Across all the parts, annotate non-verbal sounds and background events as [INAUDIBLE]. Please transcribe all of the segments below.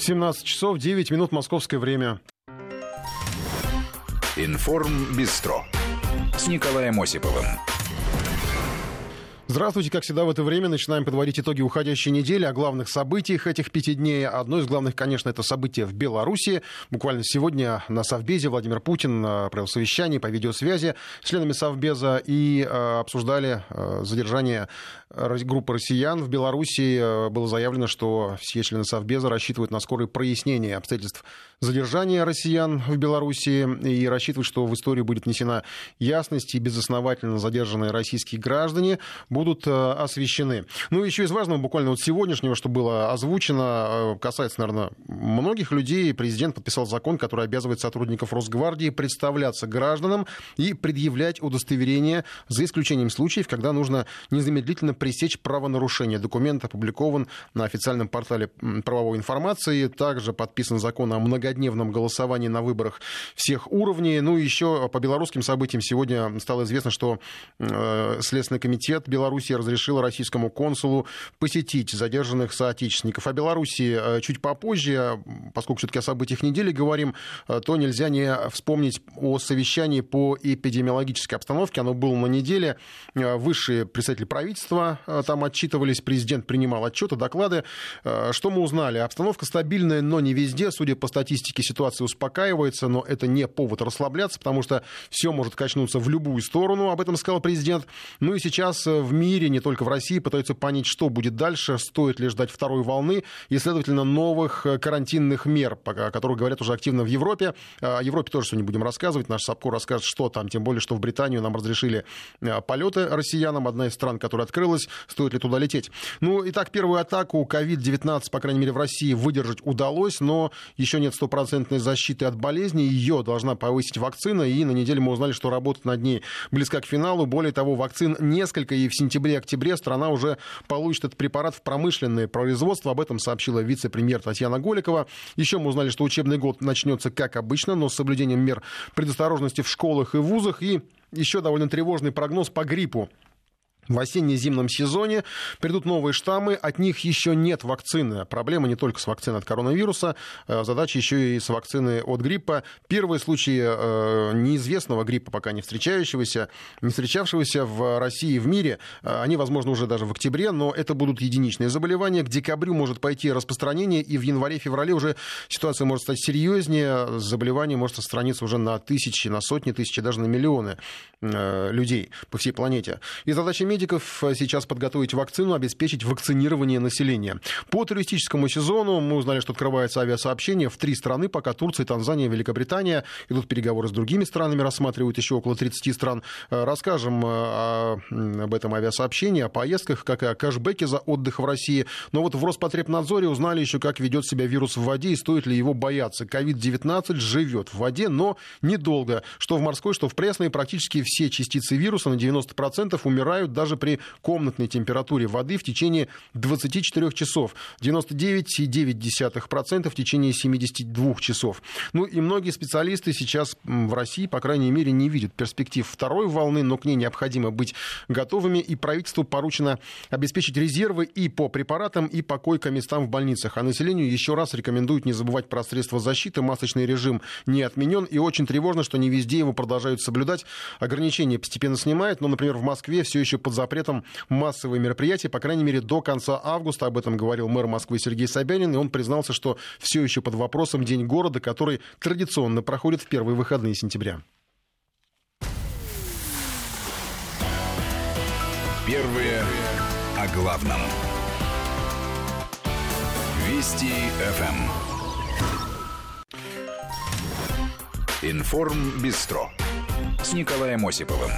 17 часов 9 минут московское время. Информ Бистро с Николаем Осиповым. Здравствуйте. Как всегда в это время начинаем подводить итоги уходящей недели о главных событиях этих пяти дней. Одно из главных, конечно, это событие в Беларуси. Буквально сегодня на Совбезе Владимир Путин э, провел совещание по видеосвязи с членами Совбеза и э, обсуждали э, задержание группы россиян в Беларуси. Было заявлено, что все члены Совбеза рассчитывают на скорое прояснение обстоятельств задержания россиян в Беларуси и рассчитывают, что в историю будет внесена ясность и безосновательно задержанные российские граждане будут э, освещены. Ну, еще из важного, буквально вот сегодняшнего, что было озвучено, э, касается, наверное, многих людей. Президент подписал закон, который обязывает сотрудников Росгвардии представляться гражданам и предъявлять удостоверение, за исключением случаев, когда нужно незамедлительно пресечь правонарушение. Документ опубликован на официальном портале правовой информации. Также подписан закон о многодневном голосовании на выборах всех уровней. Ну, еще по белорусским событиям сегодня стало известно, что э, Следственный комитет Беларуси Беларуси разрешила российскому консулу посетить задержанных соотечественников. О Беларуси э, чуть попозже, поскольку все-таки о событиях недели говорим, э, то нельзя не вспомнить о совещании по эпидемиологической обстановке. Оно было на неделе. Э, высшие представители правительства там отчитывались, президент принимал отчеты, доклады. Что мы узнали? Обстановка стабильная, но не везде. Судя по статистике, ситуация успокаивается, но это не повод расслабляться, потому что все может качнуться в любую сторону, об этом сказал президент. Ну и сейчас в мире, не только в России, пытаются понять, что будет дальше, стоит ли ждать второй волны и, следовательно, новых э, карантинных мер, о которых говорят уже активно в Европе. О Европе тоже сегодня будем рассказывать. Наш Сапко расскажет, что там, тем более, что в Британию нам разрешили э, полеты россиянам, одна из стран, которая открылась, стоит ли туда лететь. Ну, итак, первую атаку COVID-19, по крайней мере, в России выдержать удалось, но еще нет стопроцентной защиты от болезни, ее должна повысить вакцина, и на неделе мы узнали, что работа над ней близка к финалу. Более того, вакцин несколько, и в сентябре-октябре страна уже получит этот препарат в промышленное производство. Об этом сообщила вице-премьер Татьяна Голикова. Еще мы узнали, что учебный год начнется как обычно, но с соблюдением мер предосторожности в школах и вузах. И еще довольно тревожный прогноз по гриппу в осенне-зимнем сезоне придут новые штаммы, от них еще нет вакцины. Проблема не только с вакциной от коронавируса, э, задача еще и с вакциной от гриппа. Первые случаи э, неизвестного гриппа, пока не встречающегося, не встречавшегося в России и в мире, э, они, возможно, уже даже в октябре, но это будут единичные заболевания. К декабрю может пойти распространение, и в январе-феврале уже ситуация может стать серьезнее, заболевание может распространиться уже на тысячи, на сотни тысяч, даже на миллионы людей по всей планете. И задача медиков сейчас подготовить вакцину, обеспечить вакцинирование населения. По туристическому сезону мы узнали, что открывается авиасообщение в три страны, пока Турция, Танзания, Великобритания. Идут переговоры с другими странами, рассматривают еще около 30 стран. Э, расскажем э, об этом авиасообщении, о поездках, как и о кэшбэке за отдых в России. Но вот в Роспотребнадзоре узнали еще, как ведет себя вирус в воде и стоит ли его бояться. COVID-19 живет в воде, но недолго. Что в морской, что в пресной, практически все частицы вируса на 90% умирают даже даже при комнатной температуре воды в течение 24 часов, 99,9% в течение 72 часов. Ну и многие специалисты сейчас в России, по крайней мере, не видят перспектив второй волны, но к ней необходимо быть готовыми, и правительству поручено обеспечить резервы и по препаратам, и по койко-местам в больницах. А населению еще раз рекомендуют не забывать про средства защиты, масочный режим не отменен, и очень тревожно, что не везде его продолжают соблюдать. Ограничения постепенно снимают, но, например, в Москве все еще под запретом массовые мероприятия, по крайней мере, до конца августа. Об этом говорил мэр Москвы Сергей Собянин, и он признался, что все еще под вопросом День города, который традиционно проходит в первые выходные сентября. Первые о главном. Вести ФМ. Информ Бистро с Николаем Осиповым.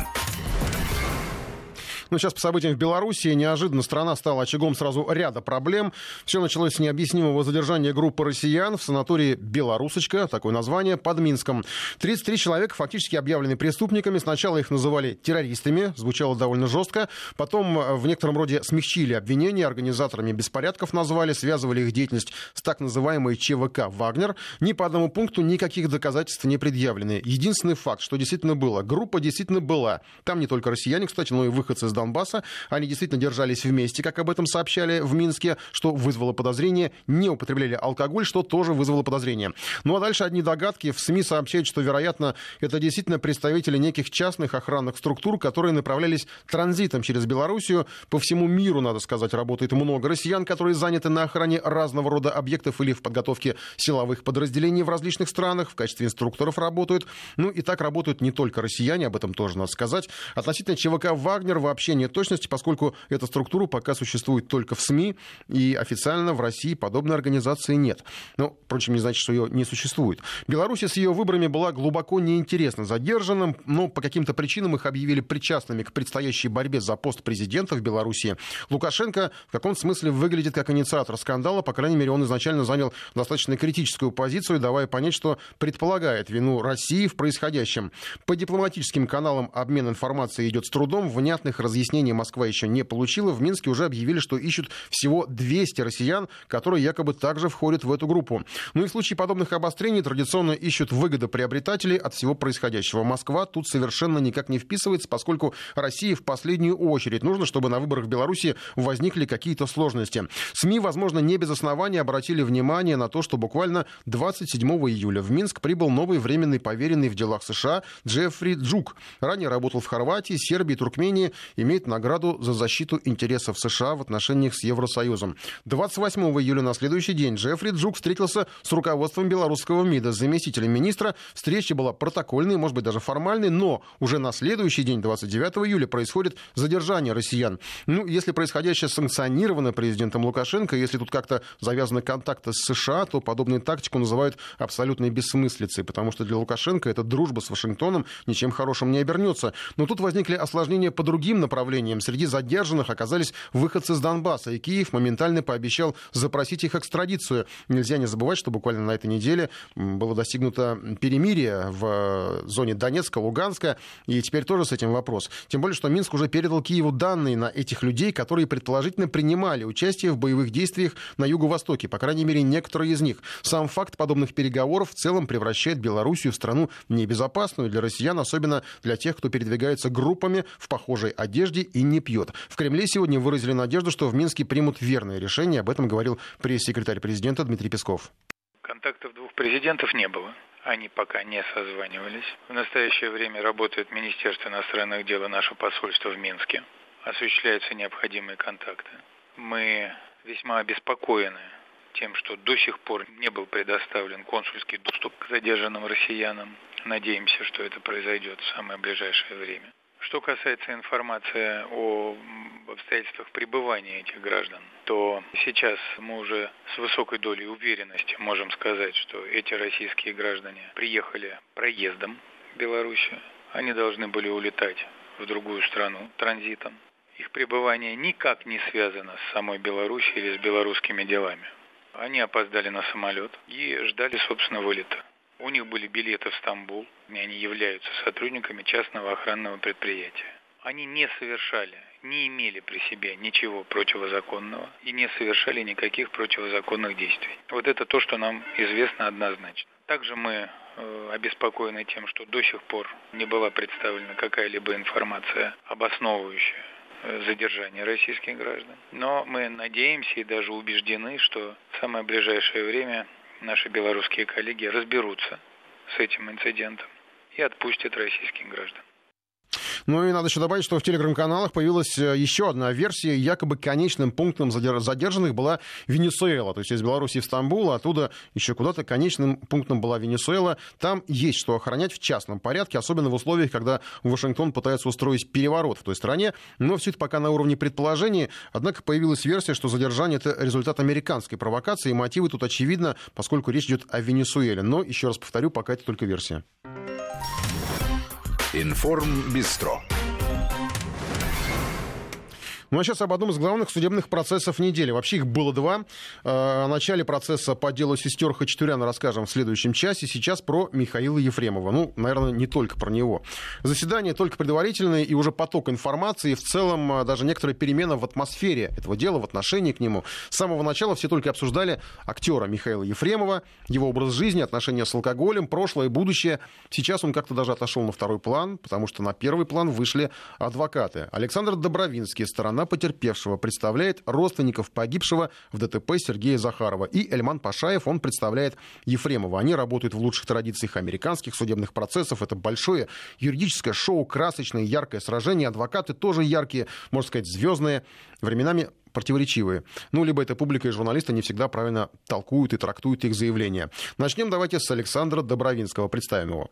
Но сейчас по событиям в Беларуси неожиданно страна стала очагом сразу ряда проблем. Все началось с необъяснимого задержания группы россиян в санатории «Белорусочка», такое название, под Минском. 33 человека фактически объявлены преступниками. Сначала их называли террористами, звучало довольно жестко. Потом э, в некотором роде смягчили обвинения, организаторами беспорядков назвали, связывали их деятельность с так называемой ЧВК «Вагнер». Ни по одному пункту никаких доказательств не предъявлены. Единственный факт, что действительно было. Группа действительно была. Там не только россияне, кстати, но и выходцы из Донбасса. Они действительно держались вместе, как об этом сообщали в Минске, что вызвало подозрение. Не употребляли алкоголь, что тоже вызвало подозрение. Ну а дальше одни догадки. В СМИ сообщают, что, вероятно, это действительно представители неких частных охранных структур, которые направлялись транзитом через Белоруссию. По всему миру, надо сказать, работает много россиян, которые заняты на охране разного рода объектов или в подготовке силовых подразделений в различных странах, в качестве инструкторов работают. Ну и так работают не только россияне, об этом тоже надо сказать. Относительно ЧВК «Вагнер» вообще нет точности, поскольку эта структура пока существует только в СМИ, и официально в России подобной организации нет. Но, впрочем, не значит, что ее не существует. Беларусь с ее выборами была глубоко неинтересна задержанным, но по каким-то причинам их объявили причастными к предстоящей борьбе за пост президента в Беларуси. Лукашенко в каком-то смысле выглядит как инициатор скандала, по крайней мере, он изначально занял достаточно критическую позицию, давая понять, что предполагает вину России в происходящем. По дипломатическим каналам обмен информацией идет с трудом, внятных разъяснений Москва еще не получила. В Минске уже объявили, что ищут всего 200 россиян, которые якобы также входят в эту группу. Ну и в случае подобных обострений традиционно ищут выгодоприобретателей от всего происходящего. Москва тут совершенно никак не вписывается, поскольку России в последнюю очередь нужно, чтобы на выборах в Беларуси возникли какие-то сложности. СМИ, возможно, не без основания обратили внимание на то, что буквально 27 июля в Минск прибыл новый временный поверенный в делах США Джеффри Джук. Ранее работал в Хорватии, Сербии, Туркмении, имеет награду за защиту интересов США в отношениях с Евросоюзом. 28 июля на следующий день Джеффри Джук встретился с руководством белорусского МИДа, заместителем министра. Встреча была протокольной, может быть, даже формальной, но уже на следующий день, 29 июля, происходит задержание россиян. Ну, если происходящее санкционировано президентом Лукашенко, если тут как-то завязаны контакты с США, то подобную тактику называют абсолютной бессмыслицей, потому что для Лукашенко эта дружба с Вашингтоном ничем хорошим не обернется. Но тут возникли осложнения по другим направлениям. Среди задержанных оказались выходцы с Донбасса, и Киев моментально пообещал запросить их экстрадицию. Нельзя не забывать, что буквально на этой неделе было достигнуто перемирие в зоне Донецка, Луганска, и теперь тоже с этим вопрос. Тем более, что Минск уже передал Киеву данные на этих людей, которые предположительно принимали участие в боевых действиях на Юго-Востоке, по крайней мере, некоторые из них. Сам факт подобных переговоров в целом превращает Белоруссию в страну небезопасную для россиян, особенно для тех, кто передвигается группами в похожей одежде и не пьет. В Кремле сегодня выразили надежду, что в Минске примут верное решение. Об этом говорил пресс-секретарь президента Дмитрий Песков. Контактов двух президентов не было. Они пока не созванивались. В настоящее время работает Министерство иностранных дел и наше посольство в Минске. Осуществляются необходимые контакты. Мы весьма обеспокоены тем, что до сих пор не был предоставлен консульский доступ к задержанным россиянам. Надеемся, что это произойдет в самое ближайшее время. Что касается информации о обстоятельствах пребывания этих граждан, то сейчас мы уже с высокой долей уверенности можем сказать, что эти российские граждане приехали проездом в Белоруссию. Они должны были улетать в другую страну транзитом. Их пребывание никак не связано с самой Белоруссией или с белорусскими делами. Они опоздали на самолет и ждали, собственно, вылета. У них были билеты в Стамбул, и они являются сотрудниками частного охранного предприятия. Они не совершали, не имели при себе ничего противозаконного и не совершали никаких противозаконных действий. Вот это то, что нам известно однозначно. Также мы э, обеспокоены тем, что до сих пор не была представлена какая-либо информация, обосновывающая э, задержание российских граждан. Но мы надеемся и даже убеждены, что в самое ближайшее время наши белорусские коллеги разберутся с этим инцидентом и отпустят российских граждан. Ну и надо еще добавить, что в телеграм-каналах появилась э, еще одна версия. Якобы конечным пунктом задержанных была Венесуэла. То есть из Беларуси в Стамбул, а оттуда еще куда-то конечным пунктом была Венесуэла. Там есть что охранять в частном порядке, особенно в условиях, когда Вашингтон пытается устроить переворот в той стране. Но все это пока на уровне предположений. Однако появилась версия, что задержание это результат американской провокации. И мотивы тут очевидно, поскольку речь идет о Венесуэле. Но, еще раз повторю, пока это только версия. Информ Бистро. Ну а сейчас об одном из главных судебных процессов недели. Вообще их было два. О начале процесса по делу сестер Хачатуряна расскажем в следующем часе. Сейчас про Михаила Ефремова. Ну, наверное, не только про него. Заседание только предварительное и уже поток информации. В целом э, даже некоторая перемена в атмосфере этого дела, в отношении к нему. С самого начала все только обсуждали актера Михаила Ефремова, его образ жизни, отношения с алкоголем, прошлое и будущее. Сейчас он как-то даже отошел на второй план, потому что на первый план вышли адвокаты. Александр Добровинский, сторона потерпевшего, представляет родственников погибшего в ДТП Сергея Захарова. И Эльман Пашаев, он представляет Ефремова. Они работают в лучших традициях американских судебных процессов. Это большое юридическое шоу, красочное, яркое сражение. Адвокаты тоже яркие, можно сказать, звездные. Временами противоречивые. Ну, либо эта публика и журналисты не всегда правильно толкуют и трактуют их заявления. Начнем давайте с Александра Добровинского. Представим его.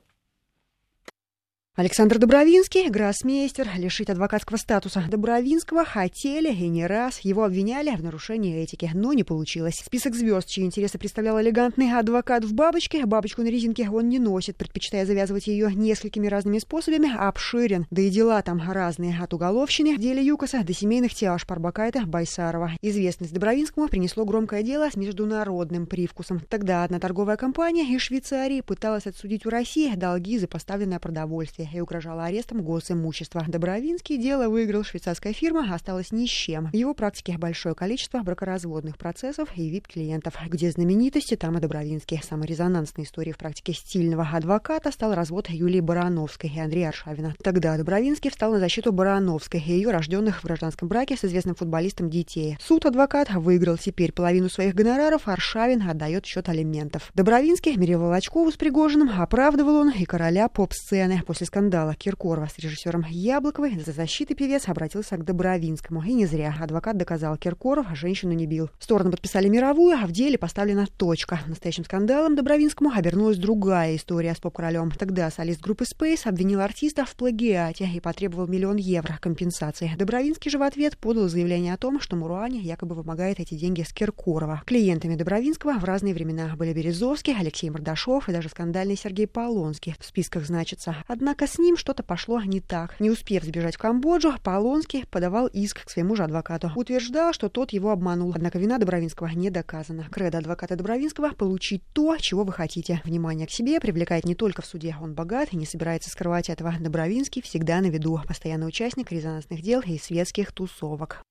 Александр Добровинский, гроссмейстер, лишить адвокатского статуса Добровинского хотели и не раз. Его обвиняли в нарушении этики, но не получилось. Список звезд, чьи интересы представлял элегантный адвокат в бабочке, бабочку на резинке он не носит, предпочитая завязывать ее несколькими разными способами, обширен. Да и дела там разные, от уголовщины в деле ЮКОСа до семейных тяж Парбакайта Байсарова. Известность Добровинскому принесло громкое дело с международным привкусом. Тогда одна торговая компания из Швейцарии пыталась отсудить у России долги за поставленное продовольствие и угрожала арестом госимущества. Добровинский дело выиграл швейцарская фирма, осталась ни с чем. В его практике большое количество бракоразводных процессов и вип-клиентов. Где знаменитости, там и Добровинский. Самой резонансной историей в практике стильного адвоката стал развод Юлии Барановской и Андрея Аршавина. Тогда Добровинский встал на защиту Барановской и ее рожденных в гражданском браке с известным футболистом детей. Суд адвокат выиграл теперь половину своих гонораров, Аршавин отдает счет алиментов. Добровинский мирил Волочкову с Пригожиным, оправдывал он и короля поп-сцены после скандала Киркорова с режиссером Яблоковой за защитой певец обратился к Добровинскому. И не зря. Адвокат доказал, Киркоров женщину не бил. Стороны подписали мировую, а в деле поставлена точка. Настоящим скандалом Добровинскому обернулась другая история с поп-королем. Тогда солист группы Space обвинил артиста в плагиате и потребовал миллион евро компенсации. Добровинский же в ответ подал заявление о том, что Муруане якобы вымогает эти деньги с Киркорова. Клиентами Добровинского в разные времена были Березовский, Алексей Мордашов и даже скандальный Сергей Полонский. В списках значится. Однако с ним что-то пошло не так. Не успев сбежать в Камбоджу, Полонский подавал иск к своему же адвокату. Утверждал, что тот его обманул. Однако вина Добровинского не доказана. Кредо адвоката Добровинского – получить то, чего вы хотите. Внимание к себе привлекает не только в суде. Он богат и не собирается скрывать этого. Добровинский всегда на виду. Постоянный участник резонансных дел и светских тусовок.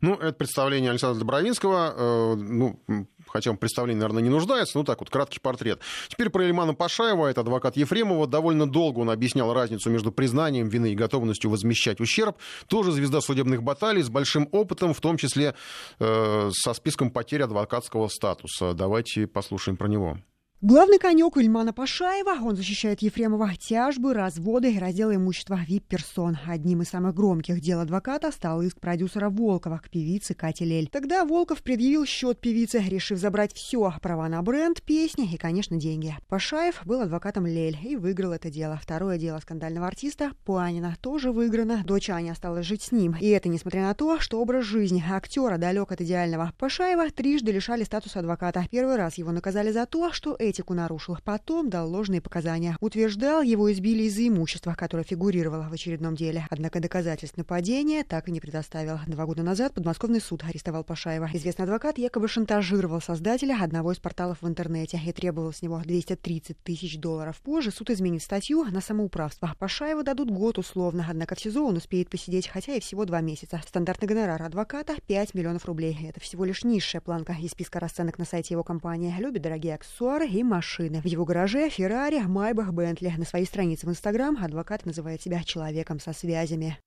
Ну, это представление Александра Добровинского. Э, ну, хотя он представление, наверное, не нуждается, ну так вот, краткий портрет. Теперь про Эльмана Пашаева, это адвокат Ефремова. Довольно долго он объяснял разницу между признанием вины и готовностью возмещать ущерб. Тоже звезда судебных баталий с большим опытом, в том числе э, со списком потерь адвокатского статуса. Давайте послушаем про него. Главный конек Ильмана Пашаева, он защищает Ефремова, тяжбы, разводы и разделы имущества вип-персон. Одним из самых громких дел адвоката стал иск продюсера Волкова к певице Кате Лель. Тогда Волков предъявил счет певице, решив забрать все права на бренд, песни и, конечно, деньги. Пашаев был адвокатом Лель и выиграл это дело. Второе дело скандального артиста Панина тоже выиграно. Дочь Аня осталась жить с ним. И это несмотря на то, что образ жизни актера далек от идеального. Пашаева трижды лишали статуса адвоката. Первый раз его наказали за то, что этику нарушил. Потом дал ложные показания. Утверждал, его избили из-за имущества, которое фигурировало в очередном деле. Однако доказательств нападения так и не предоставил. Два года назад подмосковный суд арестовал Пашаева. Известный адвокат якобы шантажировал создателя одного из порталов в интернете и требовал с него 230 тысяч долларов. Позже суд изменит статью на самоуправство. Пашаеву дадут год условно, однако в СИЗО он успеет посидеть, хотя и всего два месяца. Стандартный гонорар адвоката 5 миллионов рублей. Это всего лишь низшая планка из списка расценок на сайте его компании. Любит дорогие аксессуары и машины. В его гараже Феррари, Майбах, Бентли. На своей странице в Инстаграм адвокат называет себя человеком со связями.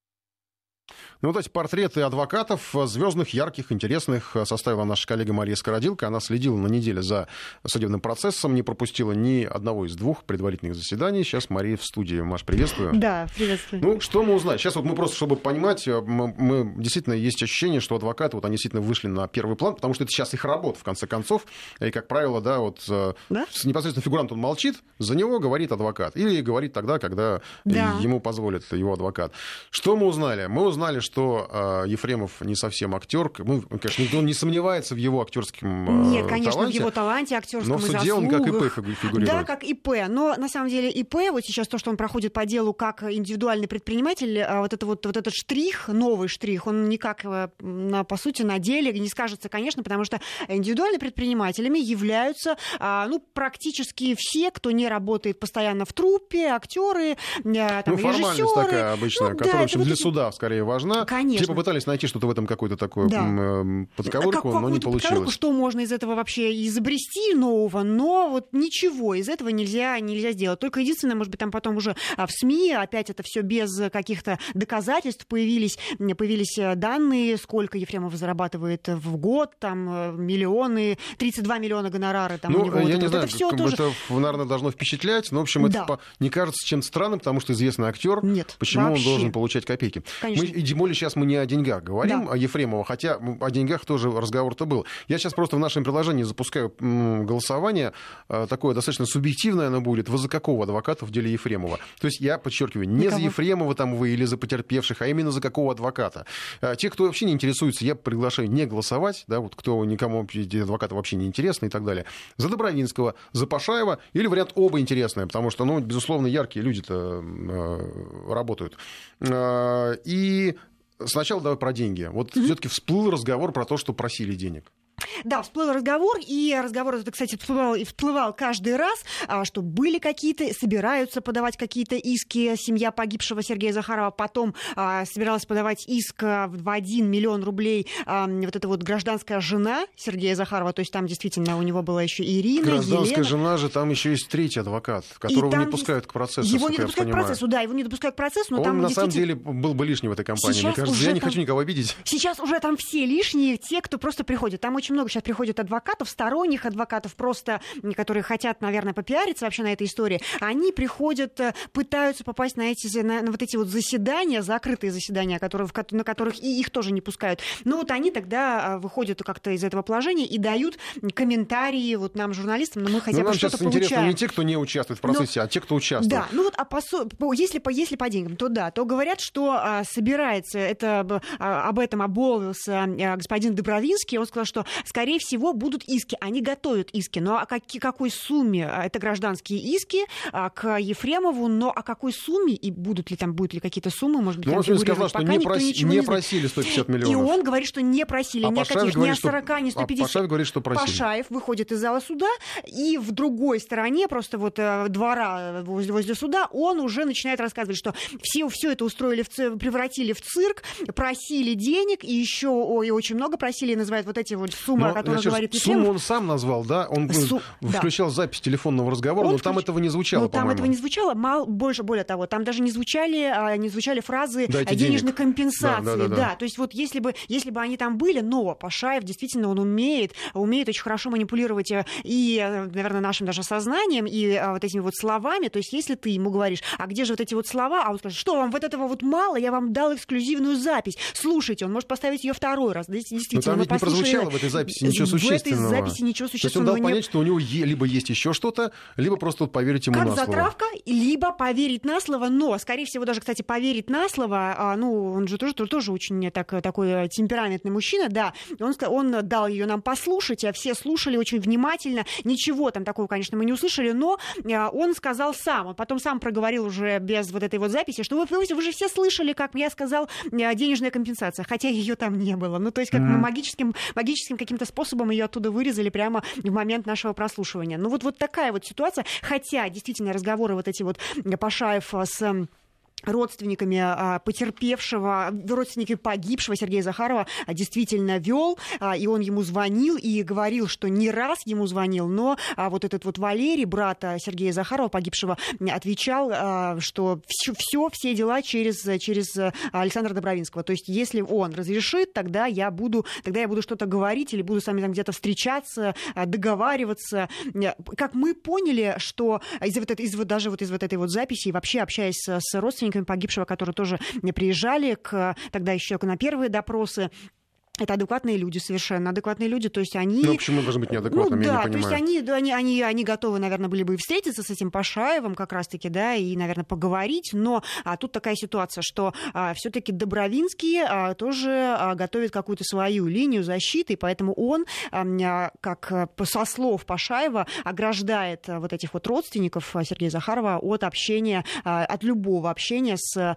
Ну, вот эти портреты адвокатов, э, звездных, ярких, интересных, э, составила наша коллега Мария Скородилка. Она следила на неделе за судебным процессом, не пропустила ни одного из двух предварительных заседаний. Сейчас Мария в студии. Маш, приветствую. Да, приветствую. Ну, что мы узнаем? Сейчас вот мы просто, чтобы понимать, э, мы, мы действительно есть ощущение, что адвокаты, вот они действительно вышли на первый план, потому что это сейчас их работа, в конце концов. И, как правило, да, вот да? непосредственно фигурант, он молчит, за него говорит адвокат. Или говорит тогда, когда да. ему позволит его адвокат. Что мы узнали? Мы знали, что Ефремов не совсем актер. Ну, конечно, никто не сомневается в его актерском Нет, конечно, таланте, в его таланте актерском Но в суде он как ИП фигурирует. Да, как ИП. Но на самом деле ИП, вот сейчас то, что он проходит по делу как индивидуальный предприниматель, вот, это вот, вот этот штрих, новый штрих, он никак, на, по сути, на деле не скажется, конечно, потому что индивидуальными предпринимателями являются ну, практически все, кто не работает постоянно в труппе, актеры, там, ну, формальность режиссеры. такая обычная, ну, которая, да, в общем, вот для эти... суда скорее важна. Конечно. Все попытались найти что-то в этом какую-то такую Да. м, подковырку, как, но не какую-то подковырку, получилось. Что можно из этого вообще изобрести нового, но вот ничего из этого нельзя, нельзя сделать. Только единственное, может быть, там потом уже а, в СМИ опять это все без каких-то доказательств появились, появились э, данные, сколько Ефремов зарабатывает в год, там э, миллионы, 32 миллиона гонорары там у Ну, него. я Вот не это, знаю, это все тоже... это, наверное, должно впечатлять, но, в общем, это Да. по- не кажется чем-то странным, потому что известный актер, Нет, почему вообще. он должен получать копейки. Конечно. Мы, и тем более сейчас мы не о деньгах говорим, Да. о Ефремова, хотя о деньгах тоже разговор-то был. Я сейчас просто в нашем приложении запускаю голосование, э, такое достаточно субъективное оно будет, вы за какого адвоката в деле Ефремова. То есть я подчеркиваю, не за? Ефремова там вы или за потерпевших, а именно за какого адвоката. Э, Те, кто вообще не интересуется, я приглашаю не голосовать, да, вот кто никому эти адвокаты вообще не интересны и так далее. За Добровинского, за Пашаева или вариант оба интересные, потому что, ну, безусловно, яркие люди-то э, работают. Э, И сначала давай про деньги. Вот все-таки всплыл разговор про то, что просили денег. Да, всплыл разговор, и разговор этот, кстати, всплывал, и всплывал каждый раз, а, что были какие-то, собираются подавать какие-то иски семья погибшего Сергея Захарова, потом а, собиралась подавать иск а, в 1 миллион рублей а, вот эта вот гражданская жена Сергея Захарова, то есть там действительно у него была еще Ирина, Гражданская Елена. жена же, там еще есть третий адвокат, которого не пускают к процессу, Его не допускают к процессу, да, его не допускают к процессу, но Он там на самом деле был бы лишний в этой компании, мне Сейчас кажется. уже Я не там- хочу никого обидеть. Сейчас уже там все лишние, те, кто просто приходит. Там очень много сейчас приходит адвокатов, сторонних адвокатов, просто, которые хотят, наверное, попиариться вообще на этой истории. Они приходят, э, пытаются попасть на эти, на, на вот эти вот заседания, закрытые заседания, которые, на которых и их тоже не пускают. Но вот они тогда а, выходят как-то из этого положения и дают комментарии вот нам, журналистам, но мы хотя Ну, бы что-то интересно получаем. не те, кто не участвует в процессе, а те, кто участвует. Да, ну вот а по, по- если, по, если по деньгам, то да, то говорят, что а, собирается, это, а, об этом обмолвился а, господин Добровинский, он сказал, что, скорее всего, будут иски, они готовят иски, но о каки- какой сумме, а, это гражданские иски а, к Ефремову, но о какой сумме, и будут ли там, будут ли какие-то суммы, может быть, Ну, он сказал, что не, проси- не не просили 150 И миллионов. он говорит, что не просили А ни Пашаев ни говорит, о что- 40, ни а 150. Пашаев говорит, что просили. Пашаев выходит из зала суда, и в другой стороне, просто вот э, двора возле, возле суда, он уже начинает рассказывать, что все, все это устроили, в превратили в цирк, просили денег, и еще ой, очень много просили, и называют вот эти вот суммы, Но, о которых значит, говорит сумму Ефремов. он сам назвал, да? Он Су- э, да. включал запись телефонного разговора, Он но там включ- этого не звучало, Ну, там этого не звучало, мало, больше, более того, там даже не звучали, а, не звучали фразы Дайте о денежной денег. компенсации. Да, да, да, да. то есть вот если бы, если бы они там были, но Пашаев действительно он умеет, умеет очень хорошо манипулировать э, и, э, наверное, нашим даже сознанием, и э, вот этими вот словами. То есть если ты ему говоришь, а где же вот эти вот слова, а он скажет, что вам вот этого вот мало, я вам дал эксклюзивную запись. Слушайте, он может поставить ее второй раз. Да, Но Действительно, там ведь не прозвучало в этой записи ничего В существенного. этой записи ничего То есть он существенного дал понять, что у него е- либо есть еще что-то, либо просто вот поверить ему как на слово. затравка, либо поверить на слово, но, скорее всего, даже, кстати, поверить на слово, а, ну, он же тоже, тоже очень так, такой темпераментный мужчина, да, он, он дал ее нам послушать, а все слушали очень внимательно, ничего там такого, конечно, мы не услышали, но а, он сказал сам, он потом сам проговорил уже без вот этой вот записи, что вы, вы, же все слышали, как я сказал, денежная компенсация, хотя ее там не было, ну, то есть как мы магическим, магическим каким-то способом ее оттуда вырезали прямо в момент нашего прослушивания. Ну, вот, вот такая вот ситуация, хотя действительно разговоры вот эти вот Пашаев с м, родственниками а, потерпевшего, родственники погибшего Сергея Захарова а, действительно вел, а, и он ему звонил и говорил, что не раз ему звонил, но вот этот вот Валерий, брат а, Сергея Захарова, погибшего, отвечал, что все, все дела через, через Александра Добровинского. То есть если он разрешит, тогда я буду, тогда я буду что-то говорить или буду с вами там где-то встречаться, договариваться. Как мы поняли, что из, вот, этой- из вот даже вот из вот этой вот записи, и вообще общаясь с, с родственниками погибшего, которые тоже приезжали к, тогда еще на первые допросы, это адекватные люди совершенно, адекватные люди, то есть они... Ну, почему должны быть неадекватными, ну, я да, не понимаю. то есть они, они, они, они готовы, наверное, были бы и встретиться с этим Пашаевым как раз-таки, да, и, наверное, поговорить, но а, тут такая ситуация, что а, все таки Добровинский а, тоже а, готовит какую-то свою линию защиты, и поэтому он, а, как а, со слов Пашаева, ограждает а, вот этих вот родственников а, Сергея Захарова от общения, а, от любого общения с, а,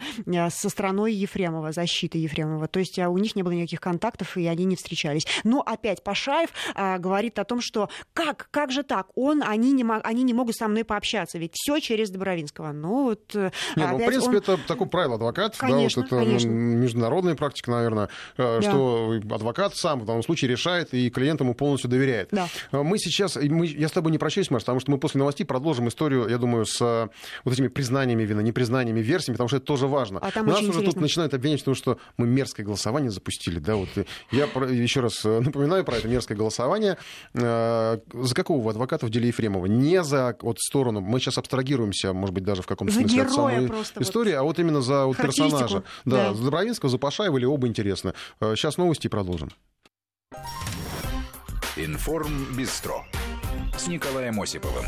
со страной Ефремова, защиты Ефремова. То есть а, у них не было никаких контактов, и они не встречались. Но опять Пашаев а, говорит о том, что как, как же так? Он, они, не, они не могут со мной пообщаться, ведь все через Добровинского. Ну, вот, не, ну, в принципе, он... это такое правило адвокатов, конечно, да, вот это конечно. международная практика, наверное, да. что адвокат сам в данном случае решает и клиент ему полностью доверяет. Да. Мы сейчас, мы, я с тобой не прощаюсь, Маш, потому что мы после новостей продолжим историю, я думаю, с вот этими признаниями вины, непризнаниями, версиями, потому что это тоже важно. А там Нас уже интересно. тут начинают обвинять в том, что мы мерзкое голосование запустили, да, вот я еще раз напоминаю про это мерзкое голосование. За какого вы адвоката в деле Ефремова? Не за вот сторону, мы сейчас абстрагируемся, может быть, даже в каком-то за смысле от самой истории, вот а вот именно за вот персонажа. Да, да, за Добровинского, за Пашаева или оба интересно. Сейчас новости и продолжим. Информ Бистро с Николаем Осиповым.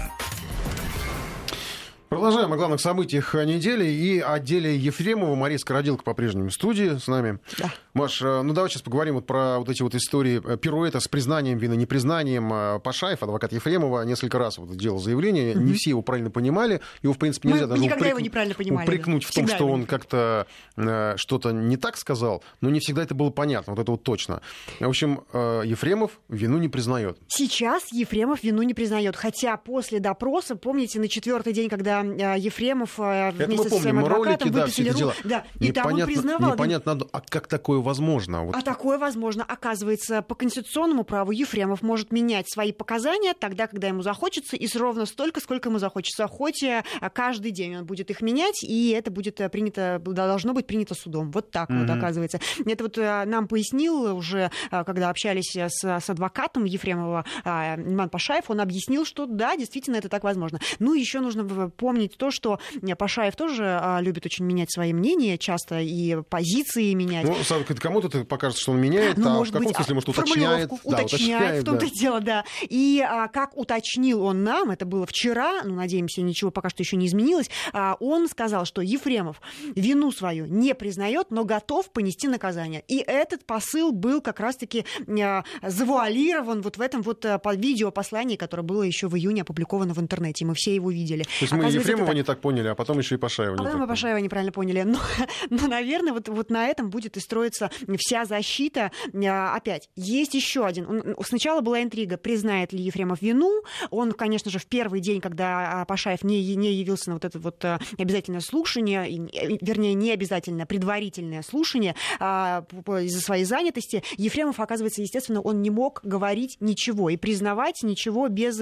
Продолжаем о главных событиях недели и о деле Ефремова. Мария Скородилка по-прежнему в студии с нами. Да. Маш, ну давай сейчас поговорим вот про вот эти вот истории пируэта с признанием вины, непризнанием. Пашаев, адвокат Ефремова, несколько раз вот делал заявление. Mm-hmm. Не все его правильно понимали. Его, в принципе, нельзя Мы даже никогда упрек... его неправильно понимали, упрекнуть да. в том, Всегда что он как-то э, что-то не так сказал, но не всегда это было понятно. Вот это вот точно. В общем, э, Ефремов вину не признает. Сейчас Ефремов вину не признает. Хотя после допроса, помните, на четвертый день, когда э, Ефремов Это вместе мы со своим помним, адвокатом ролики, выписали да, дела. Да, и там он признавал. Непонятно, а как такое возможно? Вот. А такое возможно. Оказывается, по конституционному праву Ефремов может менять свои показания тогда, когда ему захочется, и ровно столько, сколько ему захочется. Хоть э, каждый день он будет их менять, и это будет э, принято, должно быть принято судом. Вот так mm-hmm. вот оказывается. Это вот э, нам пояснил уже, когда общались с, с адвокатом Ефремова Иман Пашаев, он объяснил, что да, действительно, это так возможно. Ну, еще нужно помнить то, что Пашаев тоже любит очень менять свои мнения, часто и позиции менять. Ну, кому-то это покажется, что он меняет, ну, а может в каком быть, смысле, может, уточняет. уточняет, да, уточняет, в том-то да. дело, да. И а, как уточнил он нам, это было вчера, ну, надеемся, ничего пока что еще не изменилось, а, он сказал, что Ефремов вину свою не признает, но готов понести наказание. И этот посыл был как раз-таки а, завуалирован вот в этом вот а, видеопослании, которое было еще в июне опубликовано в интернете. Мы все его видели. То есть мы Ефремова не так поняли, а потом еще и Пашаева а не потом так и Пашаева неправильно поняли. Но, [LAUGHS] но наверное, вот, вот на этом будет и строиться вся защита. Опять, есть еще один. Сначала была интрига, признает ли Ефремов вину. Он, конечно же, в первый день, когда Пашаев не, не явился на вот это вот обязательное слушание, вернее, не обязательное, предварительное слушание из-за своей занятости, Ефремов, оказывается, естественно, он не мог говорить ничего и признавать ничего без,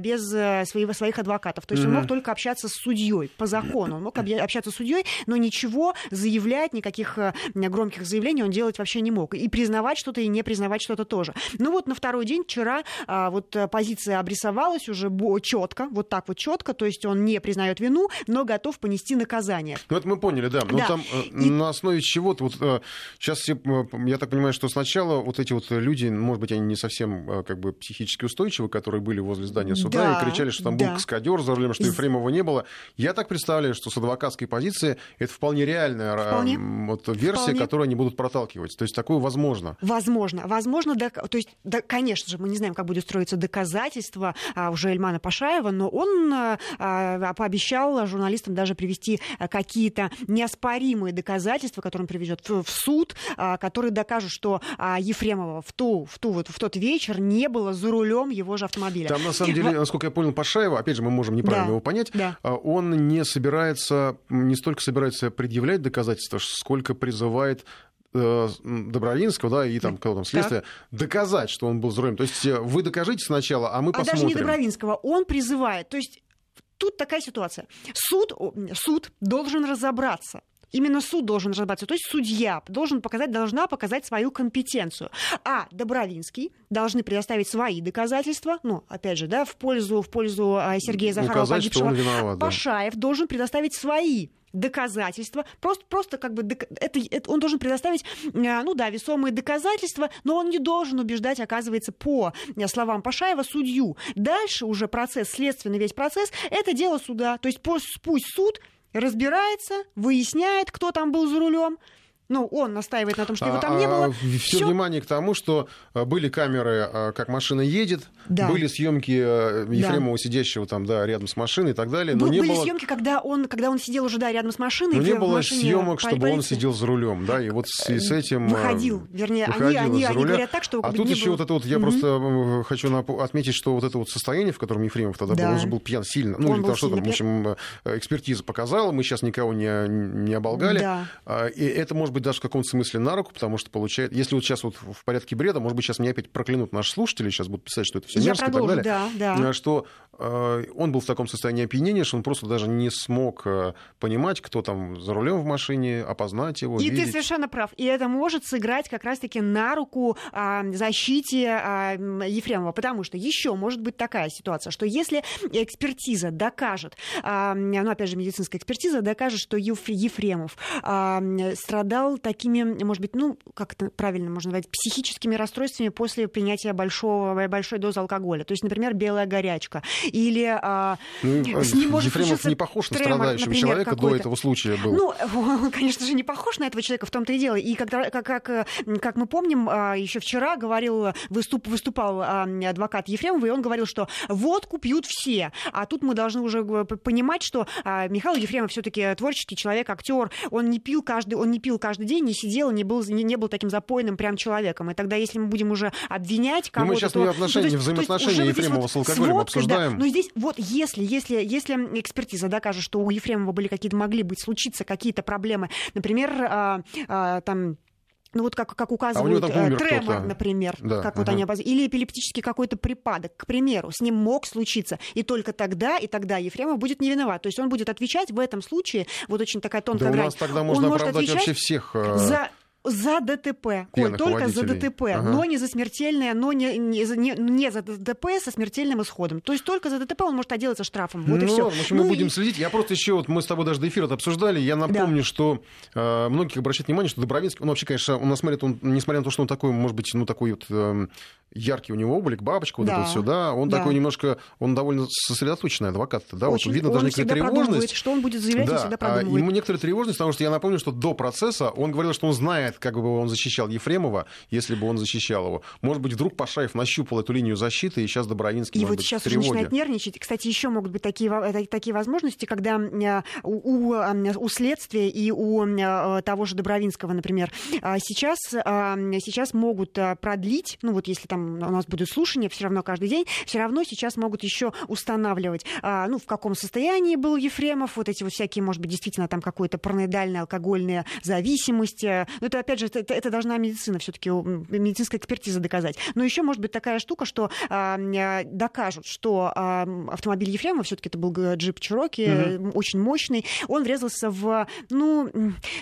без своих, своих адвокатов. То есть mm-hmm. он мог только общаться с судьей по закону. Он мог [CLEARS THROAT] общаться с судьей, но ничего заявлять, никаких громких заявлений он делать вообще не мог. И признавать что-то, и не признавать что-то тоже. Ну вот на второй день вчера а, вот позиция обрисовалась уже четко, вот так вот четко, то есть он не признает вину, но готов понести наказание. Ну это мы поняли, да. Но да. там и... на основе чего-то, вот сейчас я так понимаю, что сначала вот эти вот люди, может быть, они не совсем как бы психически устойчивы, которые были возле здания суда да, и кричали, что там да. был каскадер за рулем, что Ефремова не было. Я так представляю, что с адвокатской позиции это вполне реальная вполне. Вот, версия, вполне. которую они будут проталкивать. То есть такое возможно. Возможно. Возможно, да, то есть, да, конечно же, мы не знаем, как будет строиться доказательство а, уже Эльмана Пашаева, но он а, а, пообещал журналистам даже привести какие-то неоспоримые доказательства, которые он приведет в, в суд, а, которые докажут, что а, Ефремова в, ту, в, ту, вот, в тот вечер не было за рулем его же автомобиля. Там, на самом деле, насколько я понял, Пашаева, опять же, мы можем неправильно да, его понять, да. Он не собирается, не столько собирается предъявлять доказательства, сколько призывает Добровинского, да, и там, кого там, следствие, так. доказать, что он был рулем. То есть вы докажите сначала, а мы а посмотрим. даже не Добровинского, он призывает. То есть тут такая ситуация. Суд, суд должен разобраться. Именно суд должен разобраться, то есть судья должен показать, должна показать свою компетенцию. А Добровинский должны предоставить свои доказательства, ну, опять же, да, в пользу, в пользу Сергея Захарова Указать, погибшего. Виноват, Пашаев да. должен предоставить свои доказательства, просто, просто как бы это, это, он должен предоставить, ну да, весомые доказательства, но он не должен убеждать, оказывается, по словам Пашаева, судью. Дальше уже процесс, следственный весь процесс, это дело суда. То есть пусть суд разбирается, выясняет, кто там был за рулем, ну, он настаивает на том, что его там не а, было. Все, Все внимание к тому, что а, были камеры, а, как машина едет, да. были съемки Ефремова, да. сидящего там, да, рядом с машиной и так далее. Но Был, не были было... съемки, когда он, когда он сидел уже, да, рядом с машиной. Но не было съемок, чтобы полиции. он сидел за рулем, да, и вот с, с этим... Выходил, вернее, выходил они, они, они говорят так, что... А тут еще было... вот это вот, я угу. просто хочу отметить, что вот это вот состояние, в котором Ефремов тогда да. был, он же был пьян сильно. Ну, он или что там, в общем, э, экспертиза показала, мы сейчас никого не, не оболгали. Да. И это, может быть, даже в каком-то смысле на руку, потому что получает, если вот сейчас вот в порядке бреда, может быть, сейчас меня опять проклянут наши слушатели, сейчас будут писать, что это все мерзко и так далее, да, да. Э, что э, он был в таком состоянии опьянения, что он просто даже не смог э, понимать, кто там за рулем в машине, опознать его. И видеть. ты совершенно прав. И это может сыграть как раз-таки на руку э, защите э, Ефремова, потому что еще может быть такая ситуация, что если экспертиза докажет, э, ну опять же медицинская экспертиза докажет, что Ефремов э, страдал такими может быть, ну, как это правильно можно назвать, психическими расстройствами после принятия большого, большой дозы алкоголя. То есть, например, белая горячка. Или а, ну, с ним может Ефремов не похож на страдающего например, человека до этого случая был. Ну, он, [LAUGHS] конечно же, не похож на этого человека, в том-то и дело. И когда, как, как, как мы помним, а, еще вчера говорил, выступ, выступал а, адвокат Ефремова, и он говорил, что водку пьют все. А тут мы должны уже понимать, что а, Михаил Ефремов все-таки творческий человек, актер. Он не пил каждый, он не пил каждый день, не сидел, не был, не, не был таким запойным прям человеком. И тогда, если мы будем уже обвинять кого-то... Но мы сейчас то, не отношения, ну, взаимоотношения Ефремова вот с алкоголем сводкой, обсуждаем. Да, но здесь вот если, если, если экспертиза докажет, что у Ефремова были какие-то, могли быть, случиться какие-то проблемы, например, а, а, там ну вот как, как указывают, а тремор, например, да, как ага. вот они обозначили, или эпилептический какой-то припадок, к примеру, с ним мог случиться, и только тогда, и тогда Ефремов будет не виноват. То есть он будет отвечать в этом случае, вот очень такая тонкая да грань. у нас тогда можно он оправдать вообще всех. Э, за за ДТП, Коль, только за ДТП, ага. но не за смертельное, но не, не, не, не за ДТП со смертельным исходом. То есть только за ДТП он может отделаться штрафом. Вот ну, и все. Ну, мы будем следить. Я просто еще, вот мы с тобой даже до эфира обсуждали, я напомню, да. что э, многих обращают внимание, что Добровинский, он вообще, конечно, он нас смотрит, он, несмотря на то, что он такой, может быть, ну такой вот э, яркий у него облик, бабочка, вот да. это вот все, да, он да. такой немножко, он довольно сосредоточенный адвокат, да, Очень. вот видно он даже некоторая тревожность. что он будет заявлять, да, всегда продумывает. Ему некоторая тревожность, потому что я напомню, что до процесса он говорил, что он знает, как бы он защищал Ефремова, если бы он защищал его. Может быть, вдруг Пашаев нащупал эту линию защиты, и сейчас Добровинский, и может вот быть, сейчас в уже начинает нервничать. Кстати, еще могут быть такие, э, такие возможности, когда э, у, у следствия и у э, того же Добровинского, например, сейчас, сейчас могут продлить, ну вот если там у нас будет слушание, все равно каждый день, все равно сейчас могут еще устанавливать, ну, в каком состоянии был Ефремов, вот эти вот всякие, может быть, действительно там какой-то параноидальная алкогольная зависимость. Но это, опять же, это, это должна медицина все-таки, медицинская экспертиза доказать. Но еще может быть такая штука, что а, докажут, что а, автомобиль Ефремова, все-таки это был джип Чироки, угу. очень мощный, он врезался в, ну,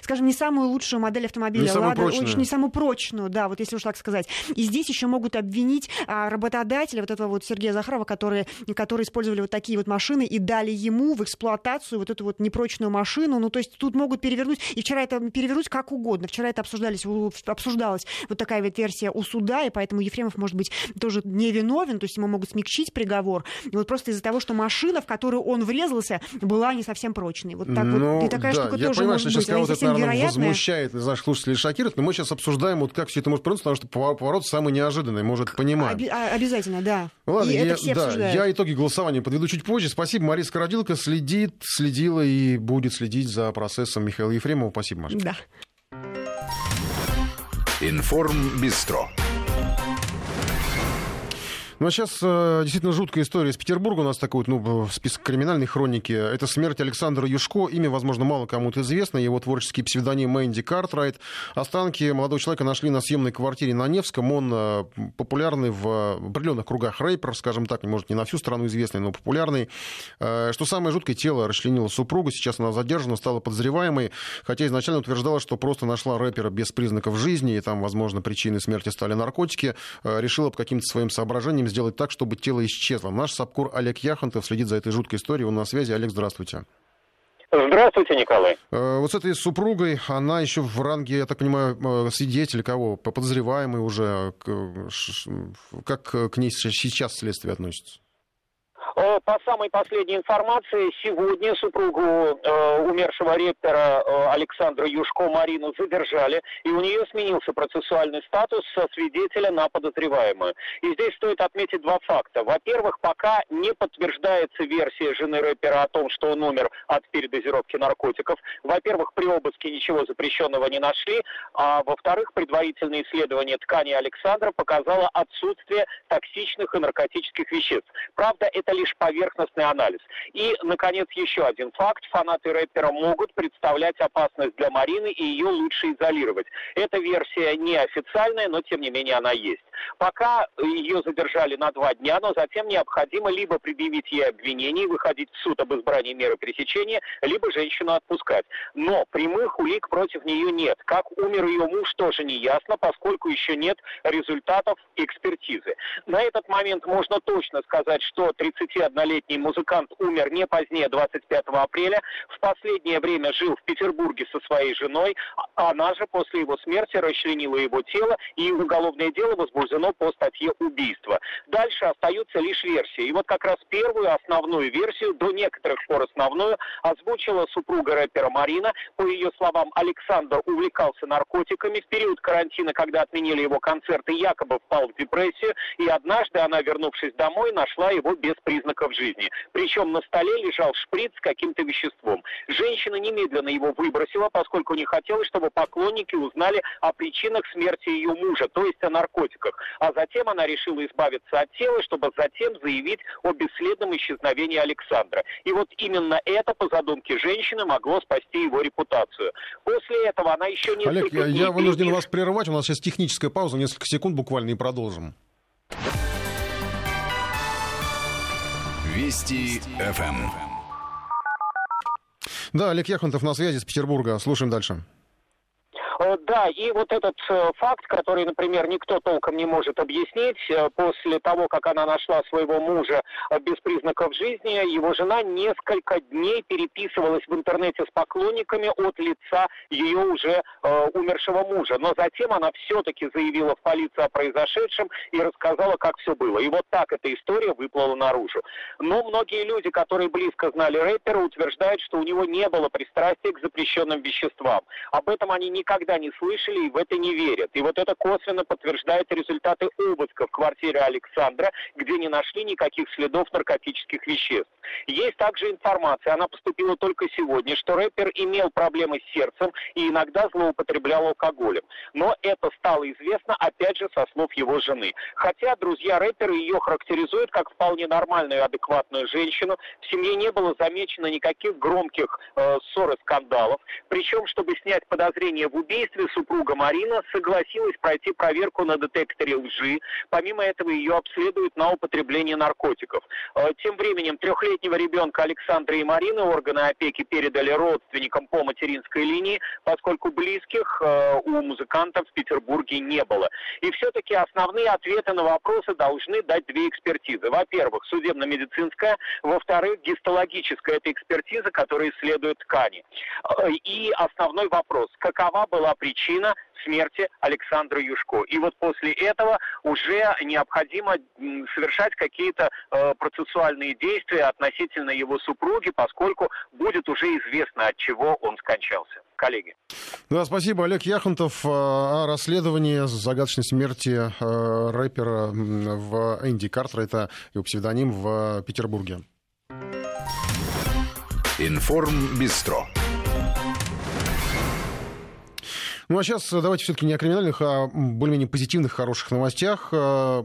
скажем, не самую лучшую модель автомобиля, не Лада, очень не самую прочную, да, вот если уж так сказать. И здесь еще могут обвинить а, работодателя, вот этого вот Сергея Захарова, которые, которые использовали вот такие вот машины и дали ему в эксплуатацию вот эту вот непрочную машину. Ну, то есть тут могут перевернуть, и вчера это перевернуть как угодно. Вчера это обсуждались обсуждалась вот такая вот версия у суда, и поэтому Ефремов может быть тоже невиновен, то есть ему могут смягчить приговор. И вот просто из-за того, что машина, в которую он врезался, была не совсем прочной. Вот так ну, вот. И такая да, штука я тоже понимаю, может что быть. сейчас кого-то это, наверное, возмущает, наших слушателей шокирует, но мы сейчас обсуждаем, вот как все это может повернуться, потому что поворот самый неожиданный, может, понимаем. Оби- а, обязательно, да. Ладно, и я, это все да, я итоги голосования подведу чуть позже. Спасибо, Мария Скородилка следит, следила и будет следить за процессом Михаила Ефремова. Спасибо, Маша. Да. Информ Бистро. Ну, а сейчас э, действительно жуткая история из Петербурга. У нас такой ну, список криминальной хроники. Это смерть Александра Юшко. Имя, возможно, мало кому-то известно. Его творческий псевдоним Мэнди Картрайт. Останки молодого человека нашли на съемной квартире на Невском. Он э, популярный в определенных кругах рэпер, скажем так, может, не на всю страну известный, но популярный. Э, что самое жуткое, тело расчленило супругу. Сейчас она задержана, стала подозреваемой. Хотя изначально утверждала, что просто нашла рэпера без признаков жизни, и там, возможно, причиной смерти стали наркотики. Э, решила по каким-то своим соображениям сделать так, чтобы тело исчезло. Наш САПКОР Олег Яхонтов следит за этой жуткой историей. Он на связи. Олег, здравствуйте. Здравствуйте, Николай. Э, вот с этой супругой, она еще в ранге, я так понимаю, э, свидетеля кого? Подозреваемый уже. Как к ней сейчас следствие относится? Э, по самой последней информации, сегодня супругу э, умершего репера э, Александра Юшко Марину задержали, и у нее сменился процессуальный статус со свидетеля на подозреваемую. И здесь стоит отметить два факта. Во-первых, пока не подтверждается версия жены рэпера о том, что он умер от передозировки наркотиков. Во-первых, при обыске ничего запрещенного не нашли, а во-вторых, предварительное исследование ткани Александра показало отсутствие токсичных и наркотических веществ. Правда, это лишь лишь поверхностный анализ. И, наконец, еще один факт. Фанаты рэпера могут представлять опасность для Марины, и ее лучше изолировать. Эта версия неофициальная, но, тем не менее, она есть. Пока ее задержали на два дня, но затем необходимо либо предъявить ей обвинение, выходить в суд об избрании меры пресечения, либо женщину отпускать. Но прямых улик против нее нет. Как умер ее муж, тоже не ясно, поскольку еще нет результатов экспертизы. На этот момент можно точно сказать, что 30 21-летний музыкант умер не позднее 25 апреля. В последнее время жил в Петербурге со своей женой. Она же после его смерти расчленила его тело, и уголовное дело возбуждено по статье убийства. Дальше остаются лишь версии. И вот как раз первую основную версию, до некоторых пор основную, озвучила супруга рэпера Марина. По ее словам, Александр увлекался наркотиками. В период карантина, когда отменили его концерты, якобы впал в депрессию. И однажды она, вернувшись домой, нашла его без признаков признаков жизни. Причем на столе лежал шприц с каким-то веществом. Женщина немедленно его выбросила, поскольку не хотела, чтобы поклонники узнали о причинах смерти ее мужа, то есть о наркотиках. А затем она решила избавиться от тела, чтобы затем заявить о бесследном исчезновении Александра. И вот именно это, по задумке женщины, могло спасти его репутацию. После этого она еще не... Олег, я, я вынужден вас прерывать, у нас сейчас техническая пауза, несколько секунд буквально и продолжим. Вести ФМ. Да, Олег Яхонтов на связи с Петербурга. Слушаем дальше. Э, да, и вот этот э, факт, который, например, никто толком не может объяснить, э, после того, как она нашла своего мужа без признаков жизни, его жена несколько дней переписывалась в интернете с поклонниками от лица ее уже э, умершего мужа. Но затем она все-таки заявила в полицию о произошедшем и рассказала, как все было. И вот так эта история выплыла наружу. Но многие люди, которые близко знали рэпера, утверждают, что у него не было пристрастия к запрещенным веществам. Об этом они никогда никогда не слышали и в это не верят. И вот это косвенно подтверждает результаты обыска в квартире Александра, где не нашли никаких следов наркотических веществ. Есть также информация, она поступила только сегодня, что рэпер имел проблемы с сердцем и иногда злоупотреблял алкоголем. Но это стало известно, опять же, со слов его жены. Хотя друзья рэпера ее характеризуют как вполне нормальную и адекватную женщину. В семье не было замечено никаких громких э, ссор и скандалов. Причем, чтобы снять подозрения в убийстве, убийстве супруга Марина согласилась пройти проверку на детекторе лжи. Помимо этого ее обследуют на употребление наркотиков. Э, тем временем трехлетнего ребенка Александра и Марины органы опеки передали родственникам по материнской линии, поскольку близких э, у музыкантов в Петербурге не было. И все-таки основные ответы на вопросы должны дать две экспертизы. Во-первых, судебно-медицинская, во-вторых, гистологическая. Это экспертиза, которая исследует ткани. Э, и основной вопрос, какова была была причина смерти Александра Юшко. И вот после этого уже необходимо совершать какие-то э, процессуальные действия относительно его супруги, поскольку будет уже известно, от чего он скончался. Коллеги. Да, спасибо. Олег Яхонтов э, о расследовании загадочной смерти э, рэпера в Энди Картер, это его псевдоним в Петербурге. Информ Бистро. Ну а сейчас давайте все-таки не о криминальных, а более-менее позитивных, хороших новостях. Э,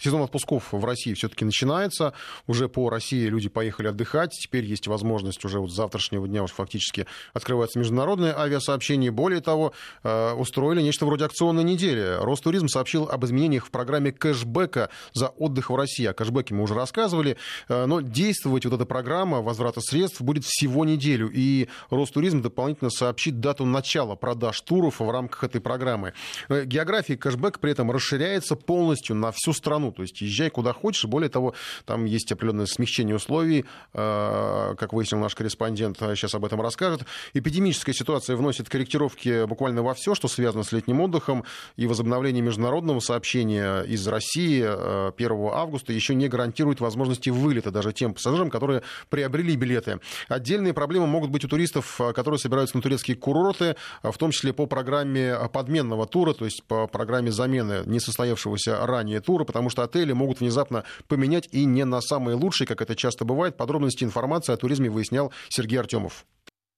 сезон отпусков в России все-таки начинается. Уже по России люди поехали отдыхать. Теперь есть возможность уже вот с завтрашнего дня уж фактически открывается международное авиасообщение. Более того, э, устроили нечто вроде акционной недели. Ростуризм сообщил об изменениях в программе кэшбэка за отдых в России. О кэшбэке мы уже рассказывали. Э, но действовать вот эта программа возврата средств будет всего неделю. И Ростуризм дополнительно сообщит дату начала начала продаж туров в рамках этой программы. География кэшбэк при этом расширяется полностью на всю страну. То есть езжай куда хочешь. Более того, там есть определенное смягчение условий, как выяснил наш корреспондент, сейчас об этом расскажет. Эпидемическая ситуация вносит корректировки буквально во все, что связано с летним отдыхом и возобновление международного сообщения из России 1 августа еще не гарантирует возможности вылета даже тем пассажирам, которые приобрели билеты. Отдельные проблемы могут быть у туристов, которые собираются на турецкие курорты, в том числе по программе подменного тура, то есть по программе замены несостоявшегося ранее тура, потому что отели могут внезапно поменять и не на самые лучшие, как это часто бывает. Подробности информации о туризме выяснял Сергей Артемов.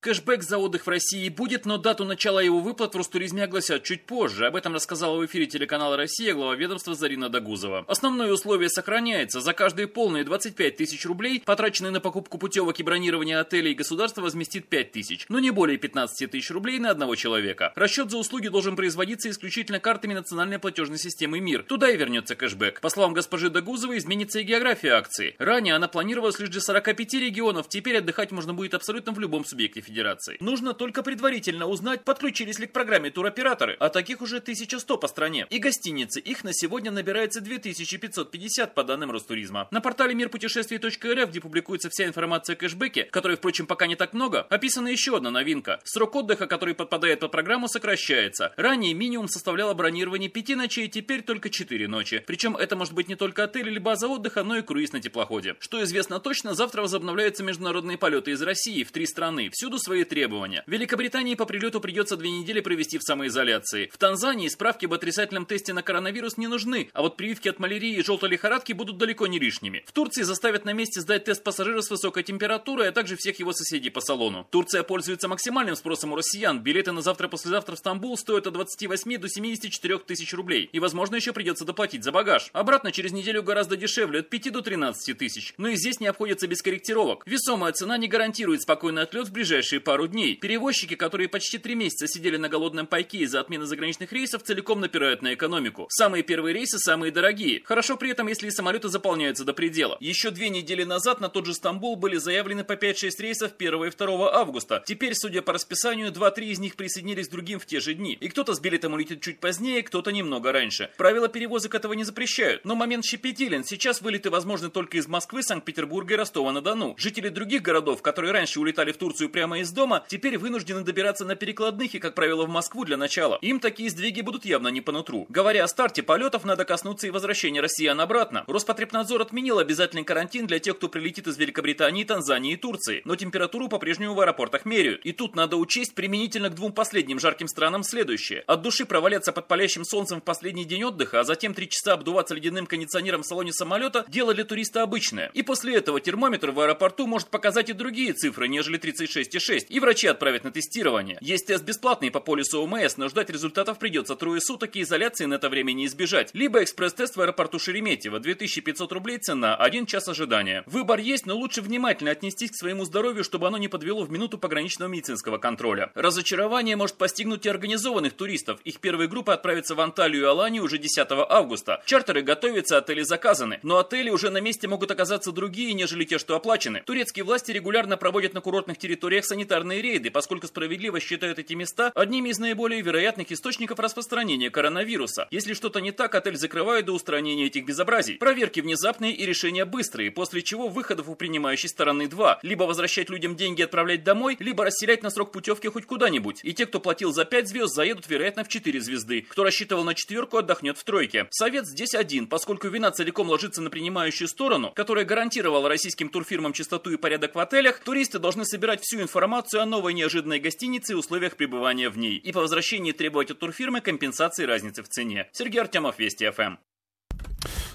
Кэшбэк за отдых в России будет, но дату начала его выплат в Ростуризме огласят чуть позже. Об этом рассказала в эфире телеканала «Россия» глава ведомства Зарина Дагузова. Основное условие сохраняется. За каждые полные 25 тысяч рублей, потраченные на покупку путевок и бронирование отелей, государство возместит 5 тысяч, но не более 15 тысяч рублей на одного человека. Расчет за услуги должен производиться исключительно картами национальной платежной системы МИР. Туда и вернется кэшбэк. По словам госпожи Дагузовой, изменится и география акции. Ранее она планировалась лишь для 45 регионов, теперь отдыхать можно будет абсолютно в любом субъекте Федерации. Нужно только предварительно узнать, подключились ли к программе туроператоры, а таких уже 1100 по стране. И гостиницы, их на сегодня набирается 2550 по данным Ростуризма. На портале мирпутешествий.рф, где публикуется вся информация о кэшбэке, которой, впрочем, пока не так много, описана еще одна новинка. Срок отдыха, который подпадает под программу, сокращается. Ранее минимум составляло бронирование 5 ночей, теперь только 4 ночи. Причем это может быть не только отель или база отдыха, но и круиз на теплоходе. Что известно точно, завтра возобновляются международные полеты из России в три страны. Всюду свои требования требования. Великобритании по прилету придется две недели провести в самоизоляции. В Танзании справки об отрицательном тесте на коронавирус не нужны, а вот прививки от малярии и желтой лихорадки будут далеко не лишними. В Турции заставят на месте сдать тест пассажира с высокой температурой, а также всех его соседей по салону. Турция пользуется максимальным спросом у россиян. Билеты на завтра-послезавтра в Стамбул стоят от 28 до 74 тысяч рублей. И, возможно, еще придется доплатить за багаж. Обратно через неделю гораздо дешевле, от 5 до 13 тысяч. Но и здесь не обходится без корректировок. Весомая цена не гарантирует спокойный отлет в ближайшие пару дней. Перевозчики, которые почти три месяца сидели на голодном пайке из-за отмены заграничных рейсов, целиком напирают на экономику. Самые первые рейсы самые дорогие. Хорошо при этом, если и самолеты заполняются до предела. Еще две недели назад на тот же Стамбул были заявлены по 5-6 рейсов 1 и 2 августа. Теперь, судя по расписанию, 2-3 из них присоединились к другим в те же дни. И кто-то с билетом улетит чуть позднее, кто-то немного раньше. Правила перевозок этого не запрещают. Но момент щепетилен. Сейчас вылеты возможны только из Москвы, Санкт-Петербурга и Ростова-на-Дону. Жители других городов, которые раньше улетали в Турцию прямо из дома, теперь вынуждены добираться на перекладных и, как правило, в Москву для начала. Им такие сдвиги будут явно не по нутру. Говоря о старте полетов, надо коснуться и возвращения россиян обратно. Роспотребнадзор отменил обязательный карантин для тех, кто прилетит из Великобритании, Танзании и Турции. Но температуру по-прежнему в аэропортах меряют. И тут надо учесть применительно к двум последним жарким странам следующее. От души проваляться под палящим солнцем в последний день отдыха, а затем три часа обдуваться ледяным кондиционером в салоне самолета – дело для туриста обычное. И после этого термометр в аэропорту может показать и другие цифры, нежели 36,6. И врачи отправят на тестирование. Есть тест бесплатный по полису ОМС, но ждать результатов придется трое суток и изоляции на это время не избежать. Либо экспресс-тест в аэропорту Шереметьево, 2500 рублей цена, один час ожидания. Выбор есть, но лучше внимательно отнестись к своему здоровью, чтобы оно не подвело в минуту пограничного медицинского контроля. Разочарование может постигнуть и организованных туристов. Их первые группы отправятся в Анталию и Аланию уже 10 августа. Чартеры готовятся, отели заказаны. Но отели уже на месте могут оказаться другие, нежели те, что оплачены. Турецкие власти регулярно проводят на курортных территориях санитарные рейды, поскольку справедливо считают эти места одними из наиболее вероятных источников распространения коронавируса. Если что-то не так, отель закрывают до устранения этих безобразий. Проверки внезапные и решения быстрые, после чего выходов у принимающей стороны два. Либо возвращать людям деньги и отправлять домой, либо расселять на срок путевки хоть куда-нибудь. И те, кто платил за 5 звезд, заедут, вероятно, в 4 звезды. Кто рассчитывал на четверку, отдохнет в тройке. Совет здесь один, поскольку вина целиком ложится на принимающую сторону, которая гарантировала российским турфирмам чистоту и порядок в отелях, туристы должны собирать всю информацию о новой неожиданной гостинице и условиях пребывания в ней, и по возвращении требовать от турфирмы компенсации разницы в цене. Сергей Артемов, Вести ФМ.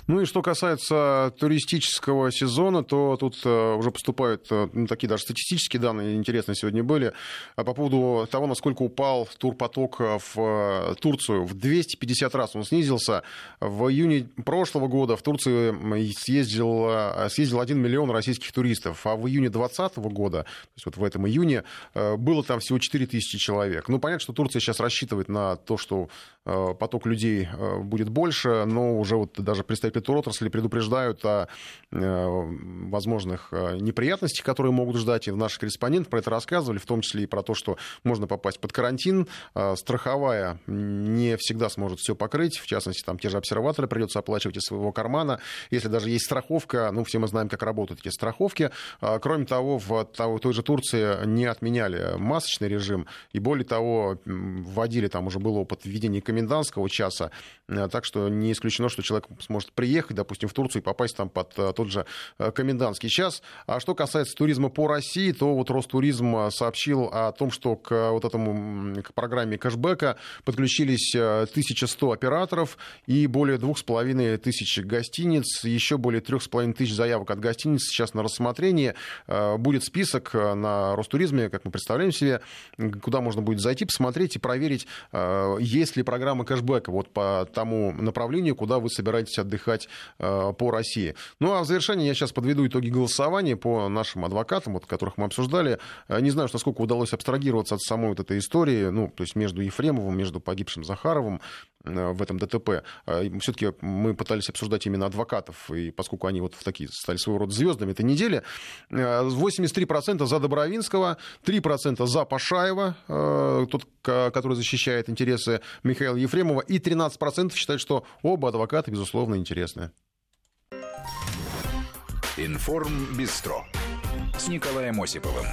Ну и что касается туристического сезона, то тут э, уже поступают э, ну, такие даже статистические данные интересные сегодня были а по поводу того, насколько упал турпоток в э, Турцию. В 250 раз он снизился. В июне прошлого года в Турцию съездил, съездил 1 миллион российских туристов, а в июне 2020 года, то есть вот в этом июне, было там всего 4 тысячи человек. Ну, понятно, что Турция сейчас рассчитывает на то, что поток людей будет больше, но уже вот даже представитель амплитуд отрасли предупреждают о возможных неприятностях, которые могут ждать. И наши корреспонденты про это рассказывали, в том числе и про то, что можно попасть под карантин. Страховая не всегда сможет все покрыть. В частности, там те же обсерваторы придется оплачивать из своего кармана. Если даже есть страховка, ну, все мы знаем, как работают эти страховки. Кроме того, в той же Турции не отменяли масочный режим. И более того, вводили, там уже был опыт введения комендантского часа. Так что не исключено, что человек сможет приехать, допустим, в Турцию и попасть там под тот же комендантский час. А что касается туризма по России, то вот Ростуризм сообщил о том, что к вот этому к программе кэшбэка подключились 1100 операторов и более 2500 гостиниц, еще более 3500 заявок от гостиниц сейчас на рассмотрение. Будет список на Ростуризме, как мы представляем себе, куда можно будет зайти, посмотреть и проверить, есть ли программа кэшбэка вот по тому направлению, куда вы собираетесь отдыхать по России. Ну а в завершение я сейчас подведу итоги голосования по нашим адвокатам, вот, которых мы обсуждали. Не знаю, насколько удалось абстрагироваться от самой вот этой истории, ну, то есть между Ефремовым, между погибшим Захаровым э, в этом ДТП. А, Все-таки мы пытались обсуждать именно адвокатов, и поскольку они вот в такие стали своего рода звездами этой недели, 83% э, за Добровинского, 3% за Пашаева, э, тот, который защищает интересы Михаила Ефремова, и 13% считают, что оба адвоката, безусловно, интересны. Информ Бистро с Николаем Осиповым.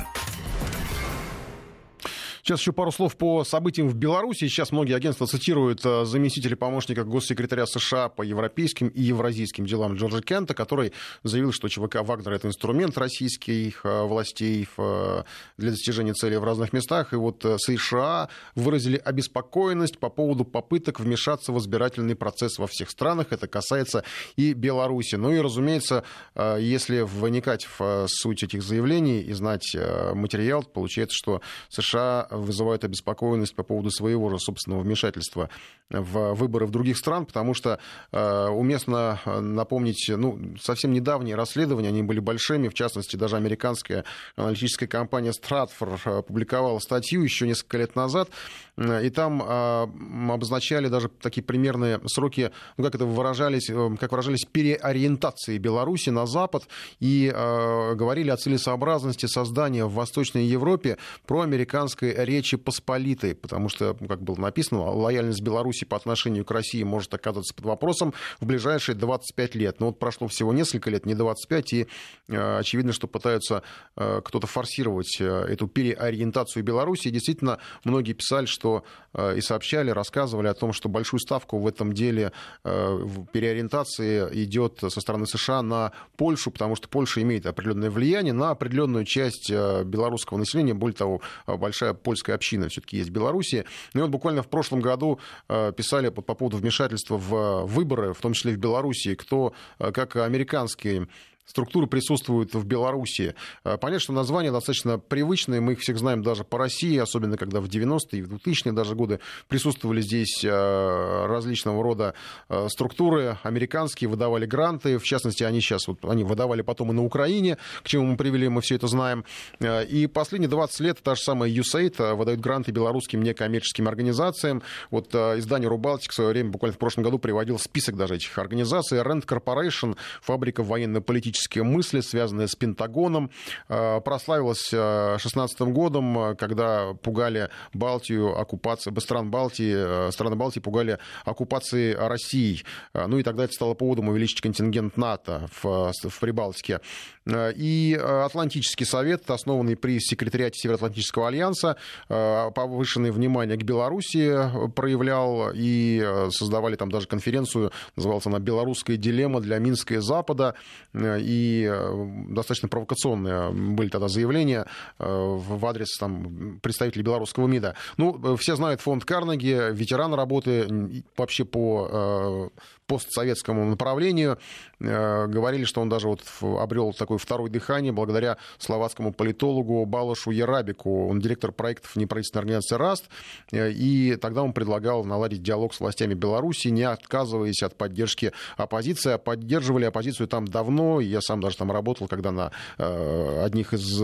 Сейчас еще пару слов по событиям в Беларуси. Сейчас многие агентства цитируют э, заместителя помощника госсекретаря США по европейским и евразийским делам Джорджа Кента, который заявил, что ЧВК «Вагнер» — это инструмент российских э, властей э, для достижения целей в разных местах. И вот США выразили обеспокоенность по поводу попыток вмешаться в избирательный процесс во всех странах. Это касается и Беларуси. Ну и, разумеется, если вникать в суть этих заявлений и знать материал, получается, что США вызывают обеспокоенность по поводу своего же собственного вмешательства в выборы в других стран, потому что э, уместно э, напомнить, ну, совсем недавние расследования, они были большими, в частности, даже американская аналитическая компания Stratfor э, публиковала статью еще несколько лет назад, и там обозначали даже такие примерные сроки, ну, как это выражались, как выражались, переориентации Беларуси на Запад, и говорили о целесообразности создания в Восточной Европе проамериканской Речи Посполитой, потому что, как было написано, лояльность Беларуси по отношению к России может оказаться под вопросом в ближайшие 25 лет. Но вот прошло всего несколько лет, не 25, и э, очевидно, что пытаются э, кто-то форсировать э, эту переориентацию Беларуси. И действительно, многие писали, что и сообщали, рассказывали о том, что большую ставку в этом деле переориентации идет со стороны США на Польшу, потому что Польша имеет определенное влияние на определенную часть белорусского населения. Более того, большая польская община все-таки есть в Беларуси. Ну и вот буквально в прошлом году э, писали по поводу вмешательства в выборы, в том числе в Беларуси, кто, э, как американские структуры присутствуют в Беларуси. Э, понятно, что названия достаточно привычные, мы их всех знаем даже по России, особенно когда в 90-е и в 2000-е даже годы присутствовали здесь э, различного рода э, структуры, американские выдавали гранты, в частности, они сейчас вот, они выдавали потом и на Украине, к чему мы привели, мы все это знаем. И последние 20 лет та же самая USAID выдают гранты белорусским некоммерческим организациям. Вот издание Рубалтик в свое время, буквально в прошлом году, приводил список даже этих организаций. Rent Corporation, фабрика военно-политических политические мысли, связанные с Пентагоном. Э, прославилась 2016 э, годом, э, когда пугали Балтию, оккупацию, стран Балтии, страны Балтии пугали оккупации России. Ну и тогда это стало поводом увеличить контингент НАТО в, в Прибалтике. И Атлантический совет, основанный при секретариате Североатлантического альянса, повышенное внимание к Белоруссии проявлял и создавали там даже конференцию, называлась она «Белорусская дилемма для Минска и Запада» и э, достаточно провокационные были тогда заявления э, в адрес там, представителей белорусского МИДа. Ну, э, все знают фонд Карнеги, ветеран работы вообще по постсоветскому направлению. Э, говорили, что он даже вот обрел такое второе дыхание благодаря словацкому политологу Балашу Ярабику. Он директор проектов неправительственной организации РАСТ. Э, и тогда он предлагал наладить диалог с властями Беларуси, не отказываясь от поддержки оппозиции. А поддерживали оппозицию там давно. Я сам даже там работал, когда на э, одних из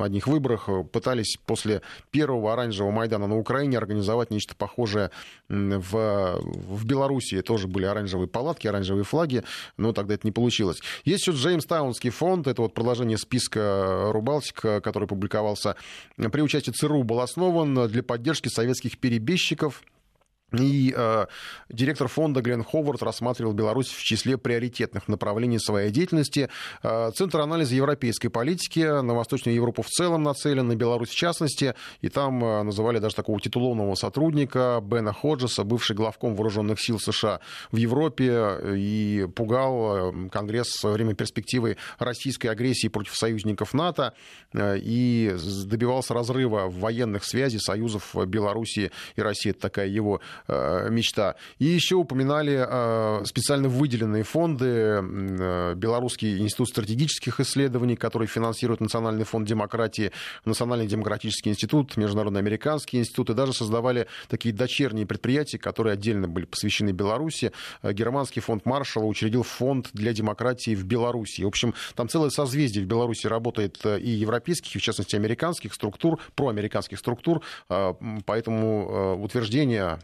одних выборах пытались после первого оранжевого Майдана на Украине организовать нечто похожее в, в Беларуси. Тоже были оранжевые оранжевые палатки, оранжевые флаги, но тогда это не получилось. Есть еще Джеймстаунский фонд, это вот продолжение списка Рубалтик, который публиковался при участии ЦРУ, был основан для поддержки советских перебежчиков, и э, директор фонда Глен Ховард рассматривал Беларусь в числе приоритетных направлений своей деятельности. Э, Центр анализа европейской политики на Восточную Европу в целом нацелен, на Беларусь в частности. И там э, называли даже такого титулованного сотрудника Бена Ходжеса, бывший главком вооруженных сил США в Европе, и пугал э, Конгресс во время перспективы российской агрессии против союзников НАТО э, и добивался разрыва военных связей союзов Беларуси и России. Это такая его Э, мечта. И еще упоминали э, специально выделенные фонды, э, Белорусский институт стратегических исследований, который финансирует Национальный фонд демократии, Национальный демократический институт, Международный американский институт, и даже создавали такие дочерние предприятия, которые отдельно были посвящены Беларуси. Германский фонд Маршалла учредил фонд для демократии в Беларуси. В общем, там целое созвездие в Беларуси работает и европейских, и в частности американских структур, проамериканских структур, поэтому утверждение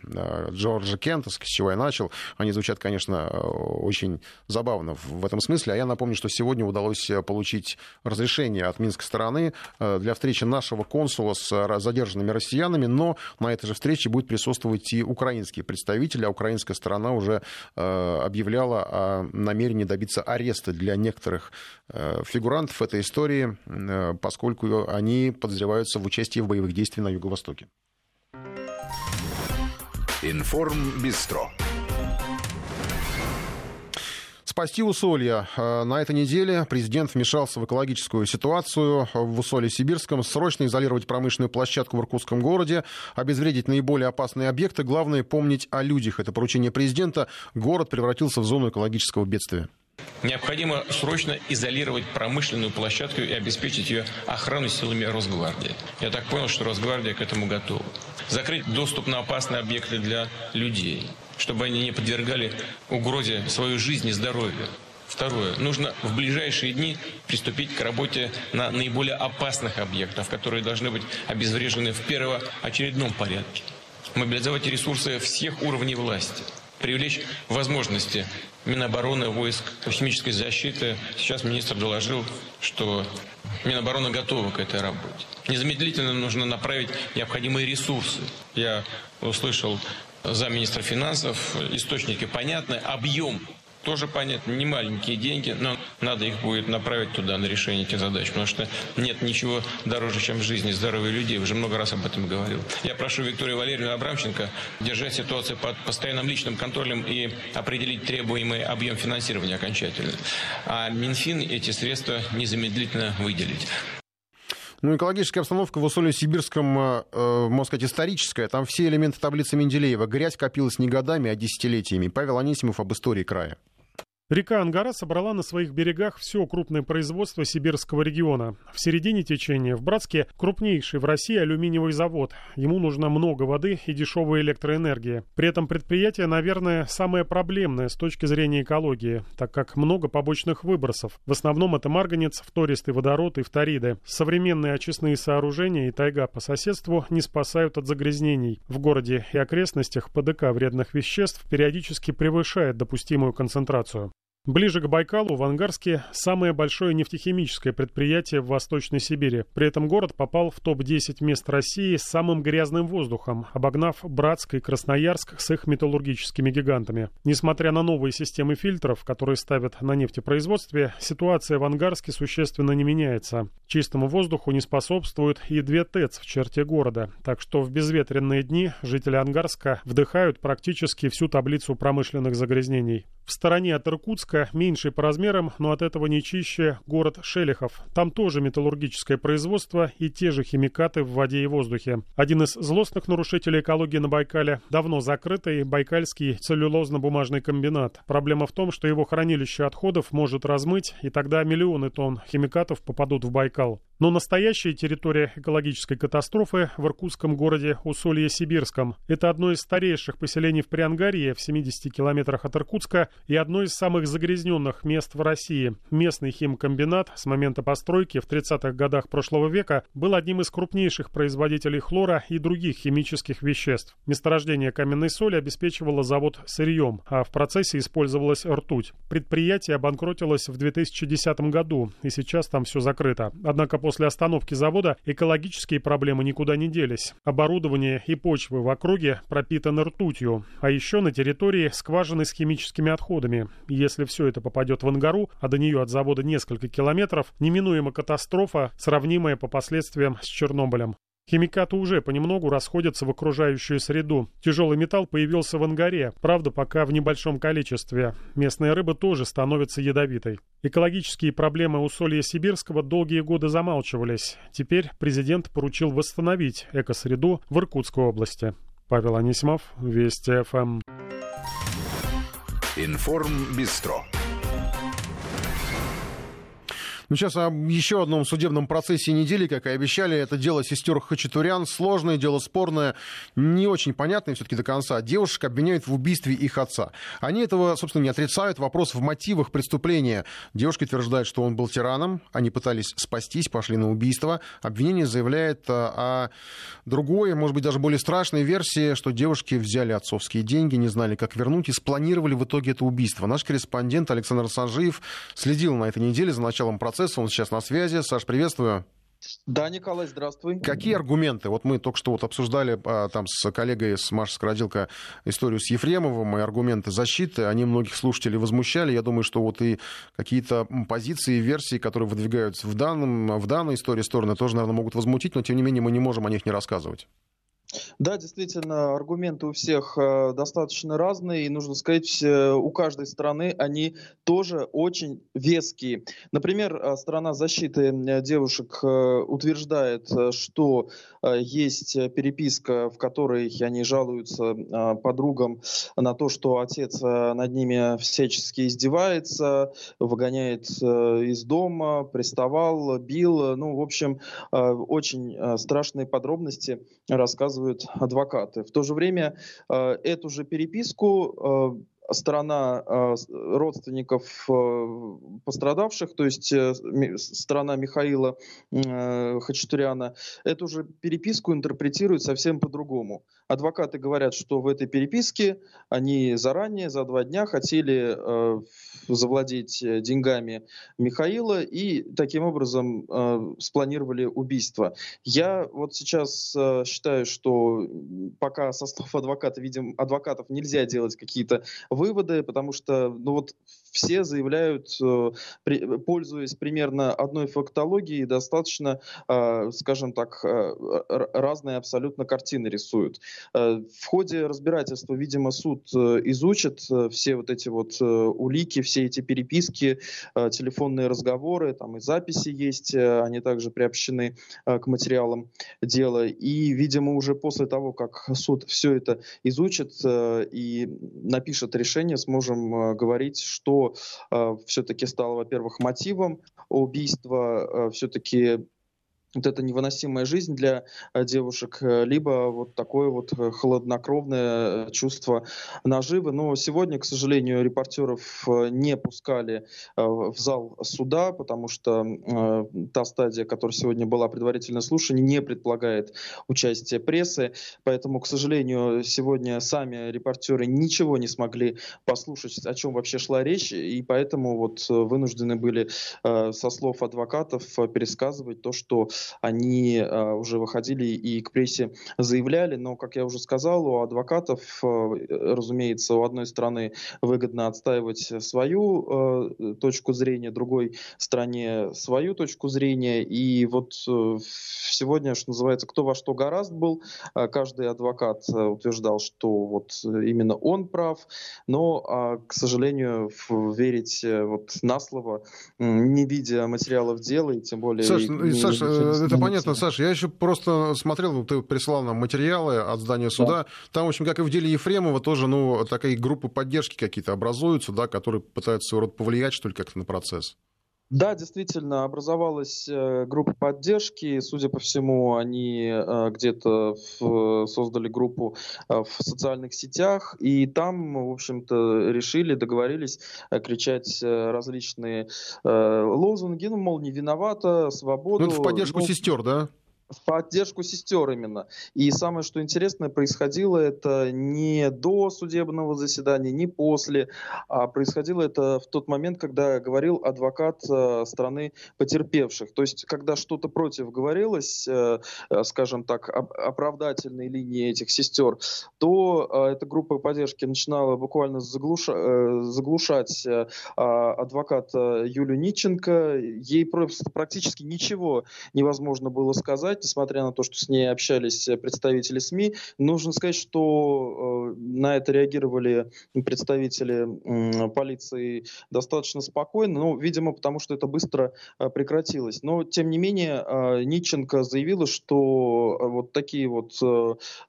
Джорджа Кента, с чего я начал, они звучат, конечно, очень забавно в этом смысле. А я напомню, что сегодня удалось получить разрешение от минской стороны э, для встречи нашего консула с задержанными россиянами, но на этой же встрече будет присутствовать и украинские представители, а украинская сторона уже э, объявляла о намерении добиться ареста для некоторых э, фигурантов этой истории, поскольку они подозреваются в участии в боевых действиях на Юго-Востоке. Информ Бистро. Спасти усолья. Э, на этой неделе президент вмешался в экологическую ситуацию в усолье Сибирском. Срочно изолировать промышленную площадку в Иркутском городе, обезвредить наиболее опасные объекты. Главное помнить о людях. Это поручение президента. Город превратился в зону экологического бедствия. Необходимо срочно изолировать промышленную площадку и обеспечить ее охрану силами Росгвардии. Я так понял, что Росгвардия к этому готова. Закрыть доступ на опасные объекты для людей, чтобы они не подвергали угрозе свою жизнь и здоровье. Второе. Нужно в ближайшие дни приступить к работе на наиболее опасных объектах, которые должны быть обезврежены в первоочередном порядке. Мобилизовать ресурсы всех уровней власти – привлечь возможности Минобороны, войск химической защиты. Сейчас министр доложил, что Минобороны готова к этой работе. Незамедлительно нужно направить необходимые ресурсы. Я услышал замминистра финансов, источники понятны, объем тоже понятно, не маленькие деньги, но надо их будет направить туда на решение этих задач, потому что нет ничего дороже, чем жизни и здоровья людей. Уже много раз об этом говорил. Я прошу Викторию Валерьевну Абрамченко держать ситуацию под постоянным личным контролем и определить требуемый объем финансирования окончательно. А Минфин эти средства незамедлительно выделить. Ну, экологическая обстановка в Усолье-Сибирском, э, э, можно сказать, историческая. Там все элементы таблицы Менделеева. Грязь копилась не годами, а десятилетиями. Павел Анисимов об истории края. Река Ангара собрала на своих берегах все крупное производство сибирского региона. В середине течения в Братске крупнейший в России алюминиевый завод. Ему нужно много воды и дешевая электроэнергия. При этом предприятие, наверное, самое проблемное с точки зрения экологии, так как много побочных выбросов. В основном это марганец, фтористый водород и фториды. Современные очистные сооружения и тайга по соседству не спасают от загрязнений. В городе и окрестностях ПДК вредных веществ периодически превышает допустимую концентрацию. Ближе к Байкалу, в Ангарске, самое большое нефтехимическое предприятие в Восточной Сибири. При этом город попал в топ-10 мест России с самым грязным воздухом, обогнав Братск и Красноярск с их металлургическими гигантами. Несмотря на новые системы фильтров, которые ставят на нефтепроизводстве, ситуация в Ангарске существенно не меняется. Чистому воздуху не способствуют и две ТЭЦ в черте города, так что в безветренные дни жители Ангарска вдыхают практически всю таблицу промышленных загрязнений. В стороне от Иркутска, меньший по размерам, но от этого не чище, город Шелехов. Там тоже металлургическое производство и те же химикаты в воде и воздухе. Один из злостных нарушителей экологии на Байкале – давно закрытый Байкальский целлюлозно-бумажный комбинат. Проблема в том, что его хранилище отходов может размыть, и тогда миллионы тонн химикатов попадут в Байкал. Но настоящая территория экологической катастрофы в иркутском городе Усолье-Сибирском. Это одно из старейших поселений в Приангарье в 70 километрах от Иркутска и одно из самых загрязненных мест в России. Местный химкомбинат с момента постройки в 30-х годах прошлого века был одним из крупнейших производителей хлора и других химических веществ. Месторождение каменной соли обеспечивало завод сырьем, а в процессе использовалась ртуть. Предприятие обанкротилось в 2010 году, и сейчас там все закрыто. Однако после остановки завода экологические проблемы никуда не делись. Оборудование и почвы в округе пропитаны ртутью, а еще на территории скважины с химическими отходами. Если все это попадет в Ангару, а до нее от завода несколько километров, неминуема катастрофа, сравнимая по последствиям с Чернобылем. Химикаты уже понемногу расходятся в окружающую среду. Тяжелый металл появился в ангаре, правда, пока в небольшом количестве. Местная рыба тоже становится ядовитой. Экологические проблемы усолья Сибирского долгие годы замалчивались. Теперь президент поручил восстановить экосреду в Иркутской области. Павел Анисимов, Вести ФМ. Информ Бистро. Ну, сейчас о еще одном судебном процессе недели, как и обещали. Это дело сестер Хачатурян. Сложное, дело спорное, не очень понятное все-таки до конца. Девушек обвиняют в убийстве их отца. Они этого, собственно, не отрицают. Вопрос в мотивах преступления. Девушки утверждают, что он был тираном. Они пытались спастись, пошли на убийство. Обвинение заявляет о другой, может быть, даже более страшной версии, что девушки взяли отцовские деньги, не знали, как вернуть, и спланировали в итоге это убийство. Наш корреспондент Александр Санжиев следил на этой неделе за началом процесса процесса. Он сейчас на связи. Саш, приветствую. Да, Николай, здравствуй. Какие аргументы? Вот мы только что вот обсуждали а, там с коллегой, с Машей Скородилко, историю с Ефремовым и аргументы защиты. Они многих слушателей возмущали. Я думаю, что вот и какие-то позиции, версии, которые выдвигаются в, данном, в данной истории стороны, тоже, наверное, могут возмутить, но тем не менее мы не можем о них не рассказывать. Да, действительно, аргументы у всех э, достаточно разные, и нужно сказать, э, у каждой страны они тоже очень веские. Например, э, сторона защиты девушек утверждает, что есть переписка, в которой они жалуются подругам на то, что отец над ними всячески издевается, выгоняет из дома, приставал, бил. Ну, в общем, очень страшные подробности рассказывают адвокаты. В то же время э, эту же переписку э, сторона э, родственников э, пострадавших, то есть э, сторона Михаила Хачатуряна, эту же переписку интерпретирует совсем по-другому. Адвокаты говорят, что в этой переписке они заранее, за два дня хотели завладеть деньгами Михаила и таким образом спланировали убийство. Я вот сейчас считаю, что пока со слов адвоката, видим, адвокатов нельзя делать какие-то выводы, потому что, ну вот все заявляют, э, пользуясь примерно одной фактологией, достаточно, э, скажем так, э, разные абсолютно картины рисуют. В ходе разбирательства, видимо, суд изучит все вот эти вот улики, все эти переписки, телефонные разговоры, там и записи есть, они также приобщены к материалам дела. И, видимо, уже после того, как суд все это изучит и напишет решение, сможем говорить, что э, все-таки стало, во-первых, мотивом убийства, э, все-таки вот эта невыносимая жизнь для э, девушек, э, либо вот такое вот э, холоднокровное чувство наживы. Но сегодня, к сожалению, репортеров не пускали в зал суда, потому что та стадия, которая сегодня была предварительное слушание, не предполагает участие прессы. Поэтому, к сожалению, сегодня сами репортеры ничего не смогли послушать, о чем вообще шла речь, и поэтому вот вынуждены были со слов адвокатов пересказывать то, что они э, уже выходили и к прессе заявляли, но, как я уже сказал, у адвокатов, э, разумеется, у одной стороны выгодно отстаивать свою э, точку зрения, другой стороне свою точку зрения, и вот сегодня, что называется, кто во что гораст был, каждый адвокат утверждал, что вот именно он прав, но, а, к сожалению, верить вот на слово, не видя материалов дела, и тем более... Саш, и, ну, Саш это понятно, Саша. Я еще просто смотрел, ты прислал нам материалы от здания суда. Да. Там, в общем, как и в деле Ефремова, тоже, ну, такие группы поддержки какие-то образуются, да, которые пытаются своего рода повлиять, что ли, как-то на процесс. Да, действительно, образовалась э, группа поддержки. Судя по всему, они э, где-то создали группу э, в социальных сетях, и там, в общем-то, решили, договорились кричать различные лозунги, ну, мол, не виновата, свободу. Ну, это в поддержку ну, сестер, да? В поддержку сестер именно. И самое, что интересное, происходило это не до судебного заседания, не после, а происходило это в тот момент, когда говорил адвокат э, страны потерпевших. То есть, когда что-то против говорилось, э, э, скажем так, оправдательной линии этих сестер, то эта группа поддержки начинала буквально заглуша, заглушать адвоката Юлю Ниченко. Ей просто практически ничего невозможно было сказать несмотря на то, что с ней общались представители СМИ. Нужно сказать, что э, на это реагировали представители полиции достаточно спокойно, ну, видимо, потому что это быстро э, прекратилось. Но, тем не менее, э, Ниченко заявила, что вот такие вот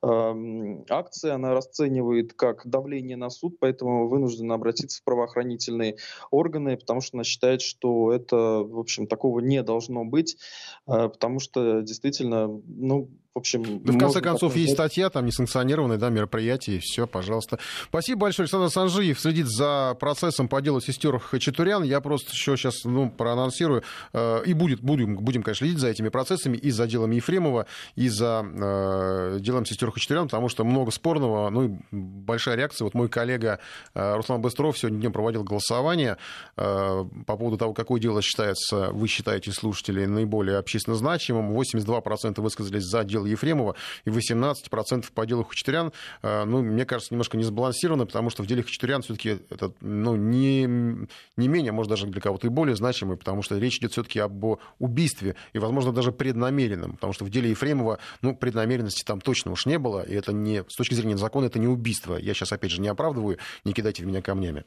акции она расценивает как давление на суд, поэтому вынуждена обратиться в правоохранительные органы, потому что она считает, что это, в общем, такого не должно быть, потому что действительно действительно, ну, в общем... Да, в конце концов, так... есть статья, там несанкционированное да, мероприятие, и все, пожалуйста. Спасибо большое, Александр Санжиев следит за процессом по делу сестер Хачатурян. Я просто еще сейчас ну, проанонсирую, э, и будет, будем, будем, конечно, следить за этими процессами, и за делом Ефремова, и за э, делом сестер Хачатурян, потому что много спорного, ну и большая реакция. Вот мой коллега э, Руслан Быстров сегодня днем проводил голосование э, по поводу того, какое дело считается, вы считаете, слушатели, наиболее общественно значимым. 82% высказались за дело дело Ефремова и 18% по делу Хачатурян, э, ну, мне кажется, немножко не сбалансировано, потому что в деле Хачатурян все-таки это ну, не, не менее, может, даже для кого-то и более значимый, потому что речь идет все-таки об убийстве и, возможно, даже преднамеренном, потому что в деле Ефремова, ну, преднамеренности там точно уж не было, и это не, с точки зрения закона, это не убийство. Я сейчас, опять же, не оправдываю, не кидайте в меня камнями.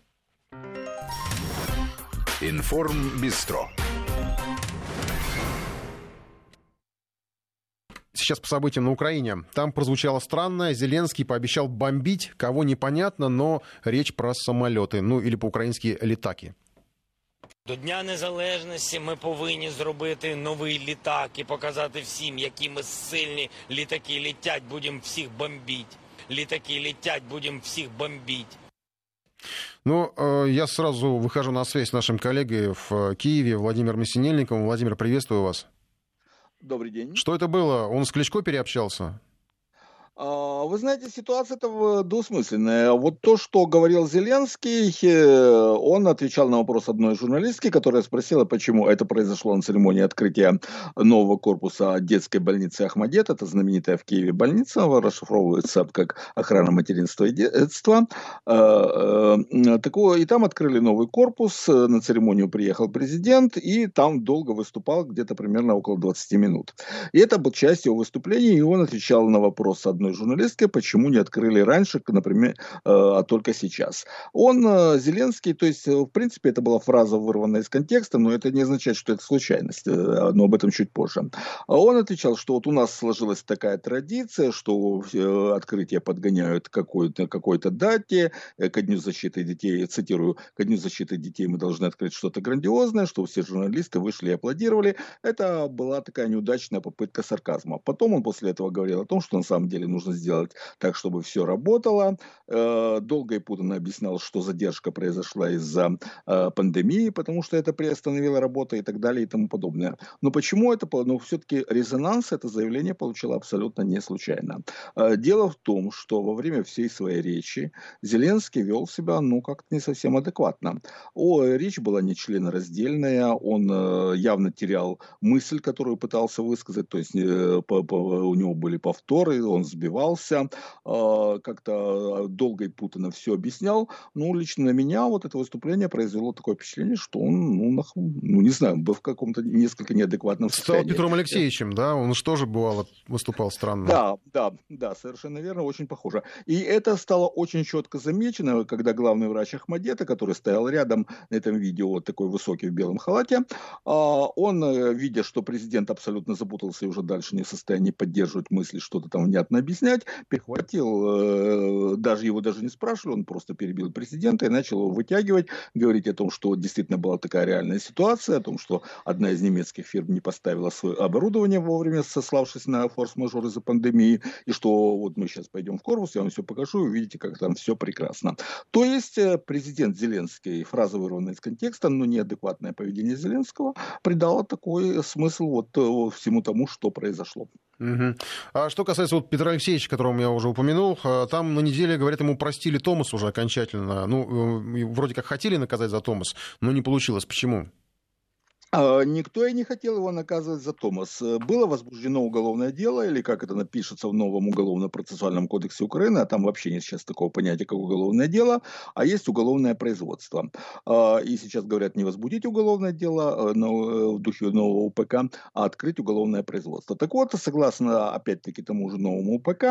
Информ Сейчас по событиям на Украине. Там прозвучало странно. Зеленский пообещал бомбить, кого непонятно, но речь про самолеты. Ну или по-украински літаки. До Дня Незалежності ми повинні зробити новий літак і показати всім, які ми сильні літаки літять, будемо всіх бомбити. Літаки летять, будем всех бомбить. Ну, э, я сразу выхожу на связь с нашим коллегой в э, Киеве, Владимир Месенельниковым. Владимир, приветствую вас. Добрый день. Что это было? Он с Кличко переобщался? А, вы знаете, ситуация это двусмысленная. Вот то, что говорил Зеленский, э, он отвечал на вопрос одной журналистки, которая спросила, почему это произошло на церемонии открытия нового корпуса детской больницы Ахмадет. Это знаменитая в Киеве больница, расшифровывается как охрана материнства и детства. Э, и там открыли новый корпус, на церемонию приехал президент, и там долго выступал, где-то примерно около 20 минут. И это был часть его выступления, и он отвечал на вопрос одной одной журналистке, почему не открыли раньше, например, э, а только сейчас. Он, э, Зеленский, то есть, э, в принципе, это была фраза, вырванная из контекста, но это не означает, что это случайность, но об этом чуть позже. Он отвечал, что вот у нас сложилась такая традиция, что открытие подгоняют какой-то какой дате, ко Дню защиты детей, цитирую, ко Дню защиты детей мы должны открыть что-то грандиозное, что все журналисты вышли и аплодировали. Это была такая неудачная попытка сарказма. Потом он после этого говорил о том, что на самом деле нужно нужно сделать так, чтобы все работало. Э, долго и путанно объяснял, что задержка произошла из-за э, пандемии, потому что это приостановило работу и так далее и тому подобное. Но почему это? Ну, все-таки резонанс это заявление получило абсолютно не случайно. Э, дело в том, что во время всей своей речи Зеленский вел себя, ну, как-то не совсем адекватно. О, речь была не членораздельная, он явно терял мысль, которую пытался высказать, то есть у него были повторы, он сбивал добивался, а, как-то долго и путано все объяснял. Ну, лично на меня вот это выступление произвело такое впечатление, что он, ну, нах... ну не знаю, был в каком-то несколько неадекватном состоянии. Стал Петром Алексеевичем, да? Он же тоже бывало выступал странно. Да, да, да, совершенно верно, очень похоже. И это стало очень четко замечено, когда главный врач Ахмадета, который стоял рядом на этом видео, вот такой высокий в белом халате, а, он, э, видя, что президент абсолютно запутался и уже дальше не в состоянии поддерживать мысли, что-то там внятно объяснять, перехватил, даже его даже не спрашивали, он просто перебил президента и начал его вытягивать, говорить о том, что действительно была такая реальная ситуация, о том, что одна из немецких фирм не поставила свое оборудование вовремя, сославшись на форс-мажор из-за пандемии, и что вот мы сейчас пойдем в корпус, я вам все покажу, и увидите, как там все прекрасно. То есть э, президент Зеленский, фраза вырванная из контекста, но неадекватное поведение Зеленского, придало такой смысл вот э, всему тому, что произошло. Угу. А что касается вот Петра Алексеевича, которого я уже упомянул, э, там на неделе, говорят, ему простили Томас уже окончательно. Ну, вроде как хотели наказать за Томас, но не получилось. Почему? А, никто и не хотел его наказывать за Томас. Было возбуждено уголовное дело, или как это напишется в новом уголовно-процессуальном кодексе Украины, а там вообще нет сейчас такого понятия, как уголовное дело, а есть уголовное производство. А, и сейчас говорят не возбудить уголовное дело э, э, в духе нового УПК, а открыть уголовное производство. Так вот, согласно, опять-таки, тому же новому УПК,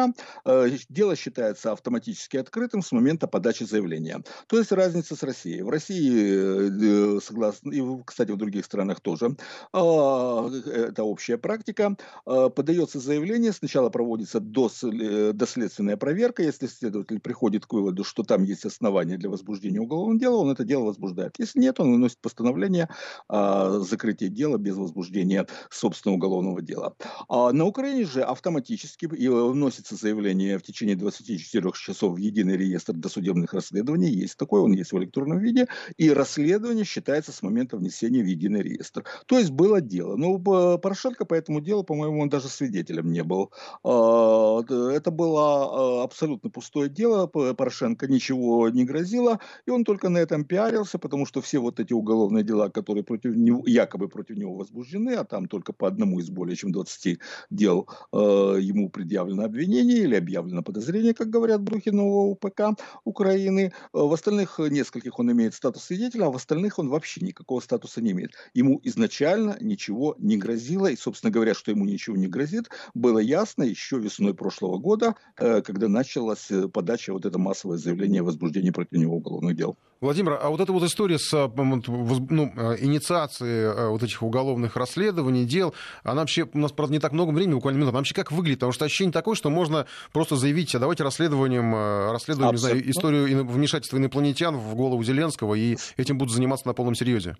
э, дело считается автоматически открытым с момента подачи заявления. То есть разница с Россией. В России, согласно, и, кстати, в других странах странах тоже. А, это общая практика. А, подается заявление, сначала проводится э, доследственная проверка. Если следователь приходит к выводу, что там есть основания для возбуждения уголовного дела, он это дело возбуждает. Если нет, он выносит постановление о закрытии дела без возбуждения собственного уголовного дела. А на Украине же автоматически вносится заявление в течение 24 часов в единый реестр досудебных расследований. Есть такой, он есть в электронном виде. И расследование считается с момента внесения в единый реестр реестр. То есть было дело. Но Порошенко по этому делу, по-моему, он даже свидетелем не был. А, это было а, абсолютно пустое дело. Порошенко ничего не грозило. И он только на этом пиарился, потому что все вот эти уголовные дела, которые против него, якобы против него возбуждены, а там только по одному из более чем 20 дел а, ему предъявлено обвинение или объявлено подозрение, как говорят нового УПК Украины. В остальных нескольких он имеет статус свидетеля, а в остальных он вообще никакого статуса не имеет. Ему ему изначально ничего не грозило. И, собственно говоря, что ему ничего не грозит, было ясно еще весной прошлого года, э, когда началась э, подача вот это массовое заявление о возбуждении против него уголовных дел. Владимир, а вот эта вот история с э, ну, инициацией вот этих уголовных расследований, дел, она вообще, у нас, правда, не так много времени, буквально минут, она вообще как выглядит? Потому что ощущение такое, что можно просто заявить, а давайте расследованием, расследуем, не знаю, историю вмешательства инопланетян в голову Зеленского, и этим будут заниматься на полном серьезе.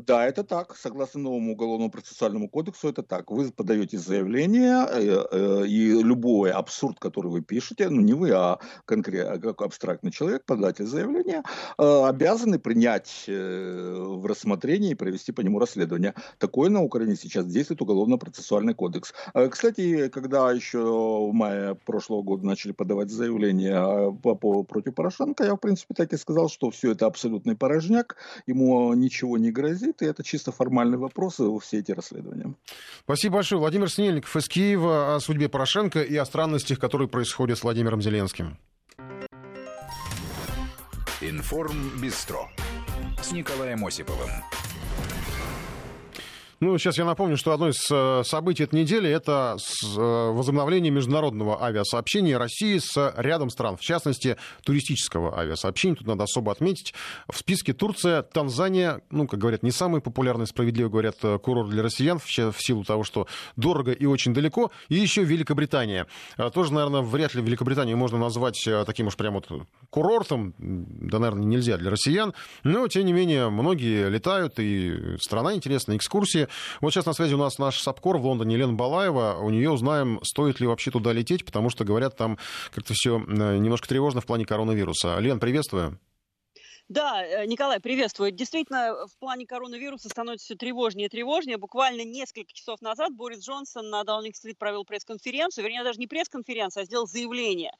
Да, это так. Согласно новому уголовному процессуальному кодексу, это так. Вы подаете заявление, э, э, и любой абсурд, который вы пишете, ну не вы, а конкретно как абстрактный человек, податель заявления, э, обязаны принять в рассмотрение и провести по нему расследование. Такое на Украине сейчас действует уголовно-процессуальный кодекс. Кстати, когда еще в мае прошлого года начали подавать заявление по, по, против Порошенко, я в принципе так и сказал, что все это абсолютный порожняк, ему ничего не грозит грозит, и это чисто формальный вопрос во все эти расследования. Спасибо большое. Владимир Снельников из Киева о судьбе Порошенко и о странностях, которые происходят с Владимиром Зеленским. Информ Бистро с Николаем Осиповым. Ну, сейчас я напомню, что одно из э, событий этой недели – это э, возобновление международного авиасообщения России с рядом стран, в частности, туристического авиасообщения. Тут надо особо отметить. В списке Турция, Танзания, ну, как говорят, не самый популярный, справедливо говорят, э, курорт для россиян, в силу того, что дорого и очень далеко. И еще Великобритания. Тоже, наверное, вряд ли Великобританию можно назвать таким уж прям вот курортом. Да, наверное, нельзя для россиян. Но, тем не менее, многие летают, и страна интересная, экскурсии. Вот сейчас на связи у нас наш САПКОР в Лондоне, Елена Балаева. У нее узнаем, стоит ли вообще туда лететь, потому что, говорят, там как-то все э, немножко тревожно в плане коронавируса. Лен, приветствую. Да, э, Николай, приветствую. Действительно, в плане коронавируса становится все тревожнее и тревожнее. Буквально несколько часов назад Борис Джонсон на Даунинг-стрит провел пресс-конференцию, вернее, даже не пресс-конференцию, а сделал заявление.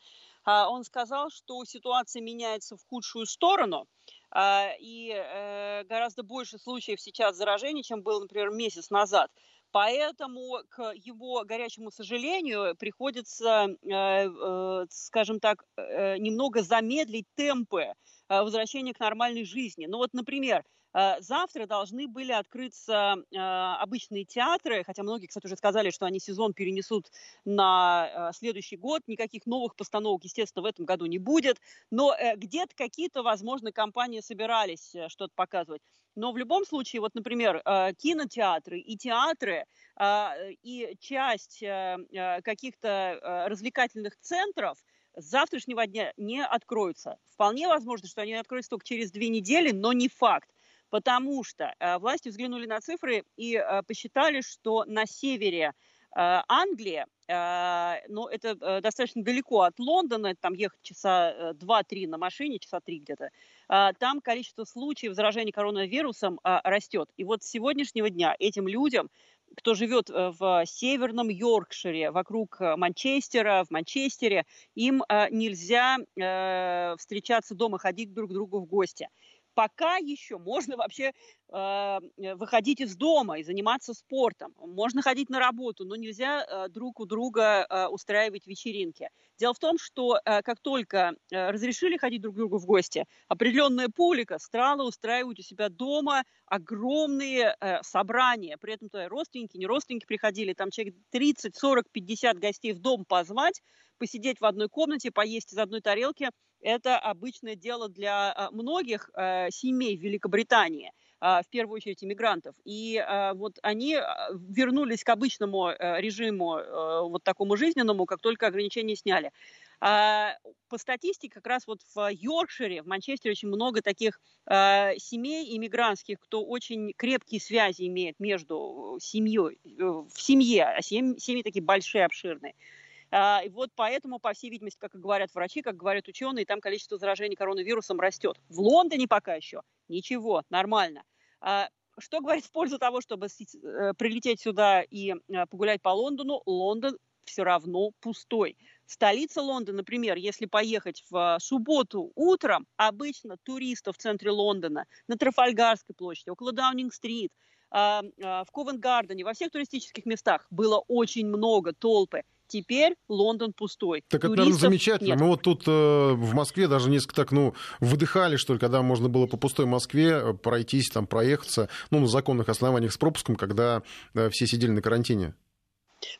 А, он сказал, что ситуация меняется в худшую сторону, и э, гораздо больше случаев сейчас заражений, чем было, например, месяц назад. Поэтому к его горячему сожалению приходится, э, э, скажем так, немного замедлить темпы возвращения к нормальной жизни. Ну вот, например, завтра должны были открыться э, обычные театры, хотя многие, кстати, уже сказали, что они сезон перенесут на э, следующий год. Никаких новых постановок, естественно, в этом году не будет. Но где-то какие-то, возможно, компании собирались что-то показывать. Но в любом случае, вот, например, кинотеатры и театры и часть каких-то развлекательных центров с завтрашнего дня не откроются. Вполне возможно, что они откроются только через две недели, но не факт потому что э, власти взглянули на цифры и э, посчитали, что на севере э, Англии, но это достаточно далеко от Лондона, там ехать часа 2-3 на машине, часа 3 где-то, там количество случаев заражения коронавирусом растет. И вот с сегодняшнего дня этим людям кто живет в северном Йоркшире, вокруг Манчестера, в Манчестере, им нельзя встречаться дома, ходить друг к другу в гости пока еще можно вообще э, выходить из дома и заниматься спортом. Можно ходить на работу, но нельзя э, друг у друга э, устраивать вечеринки. Дело в том, что э, как только э, разрешили ходить друг к другу в гости, определенная публика стала устраивать у себя дома огромные э, собрания. При этом туда родственники, не родственники приходили, там человек 30, 40, 50 гостей в дом позвать, посидеть в одной комнате, поесть из одной тарелки – это обычное дело для а, многих э, семей в Великобритании а, в первую очередь иммигрантов. И а, вот они вернулись к обычному э, режиму, э, вот такому жизненному, как только ограничения сняли. По статистике, как раз вот в Йоркшире, в Манчестере очень много таких семей иммигрантских, кто очень крепкие связи имеет между семьей, в семье, а семьи, семьи такие большие, обширные. А, и вот поэтому, по всей видимости, как и говорят врачи, как говорят ученые, там количество заражений коронавирусом растет. В Лондоне пока еще ничего, нормально. А, что говорит в пользу того, чтобы э, прилететь сюда и э, погулять по Лондону? Лондон все равно пустой. Столица Лондона, например, если поехать в субботу утром, обычно туристов в центре Лондона, на Трафальгарской площади, около Даунинг-стрит, а, в Ковент-Гардене, во всех туристических местах было очень много толпы. Теперь Лондон пустой. Так это, наверное, замечательно. Нет. Мы вот тут э, в Москве даже несколько так, ну, выдыхали, что ли, когда можно было по пустой Москве э, пройтись, там, проехаться, ну, на законных основаниях с пропуском, когда э, все сидели на карантине.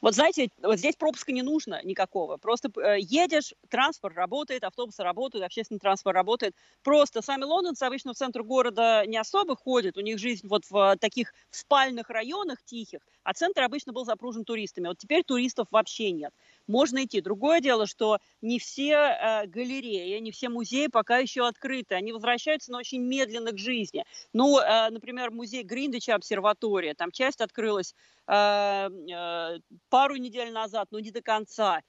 Вот знаете, вот здесь пропуска не нужно никакого. Просто э, едешь, транспорт работает, автобусы работают, общественный транспорт работает. Просто сами лондонцы обычно в центр города не особо ходят. У них жизнь вот в таких спальных районах тихих, а центр обычно был запружен туристами. Вот теперь туристов вообще нет можно идти. Другое дело, что не все э, галереи, не все музеи пока еще открыты. Они возвращаются, но очень медленно к жизни. Ну, э, например, музей Гриндича обсерватория, там часть открылась э, пару недель назад, но не до конца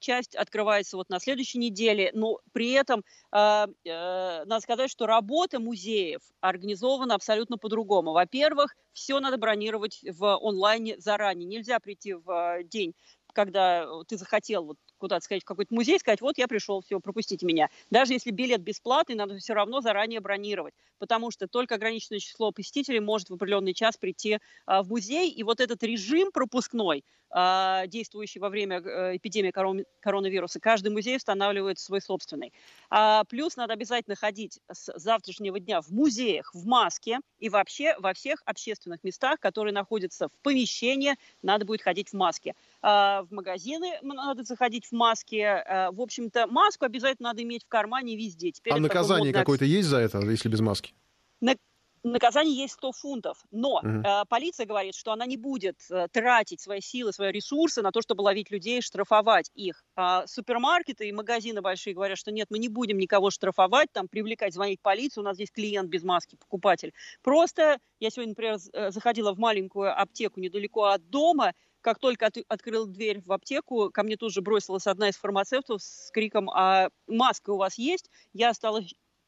часть открывается вот на следующей неделе, но при этом э, э, надо сказать, что работа музеев организована абсолютно по-другому. Во-первых, все надо бронировать в онлайне заранее. Нельзя прийти в день когда э, ты захотел вот куда-то сказать, в какой-то музей, сказать, вот я пришел, все, пропустите меня. Даже если билет бесплатный, надо все равно заранее бронировать, потому что только ограниченное число посетителей может в определенный час прийти а, в музей, и вот этот режим пропускной, а, действующий во время а, эпидемии корон- коронавируса, каждый музей устанавливает свой собственный. А, плюс надо обязательно ходить с завтрашнего дня в музеях в маске и вообще во всех общественных местах, которые находятся в помещении, надо будет ходить в маске. А, в магазины надо заходить в маске. А, в общем-то, маску обязательно надо иметь в кармане везде. Теперь а наказание какое-то есть за это, если без маски? На наказание есть 100 фунтов, но угу. э, полиция говорит, что она не будет э, тратить свои силы, свои ресурсы на то, чтобы ловить людей штрафовать их. А супермаркеты и магазины большие говорят, что нет, мы не будем никого штрафовать, там привлекать, звонить полицию, у нас здесь клиент без маски, покупатель. Просто я сегодня, например, э, заходила в маленькую аптеку недалеко от дома, как только от, открыл дверь в аптеку, ко мне тут же бросилась одна из фармацевтов с криком «А маска у вас есть?» Я стала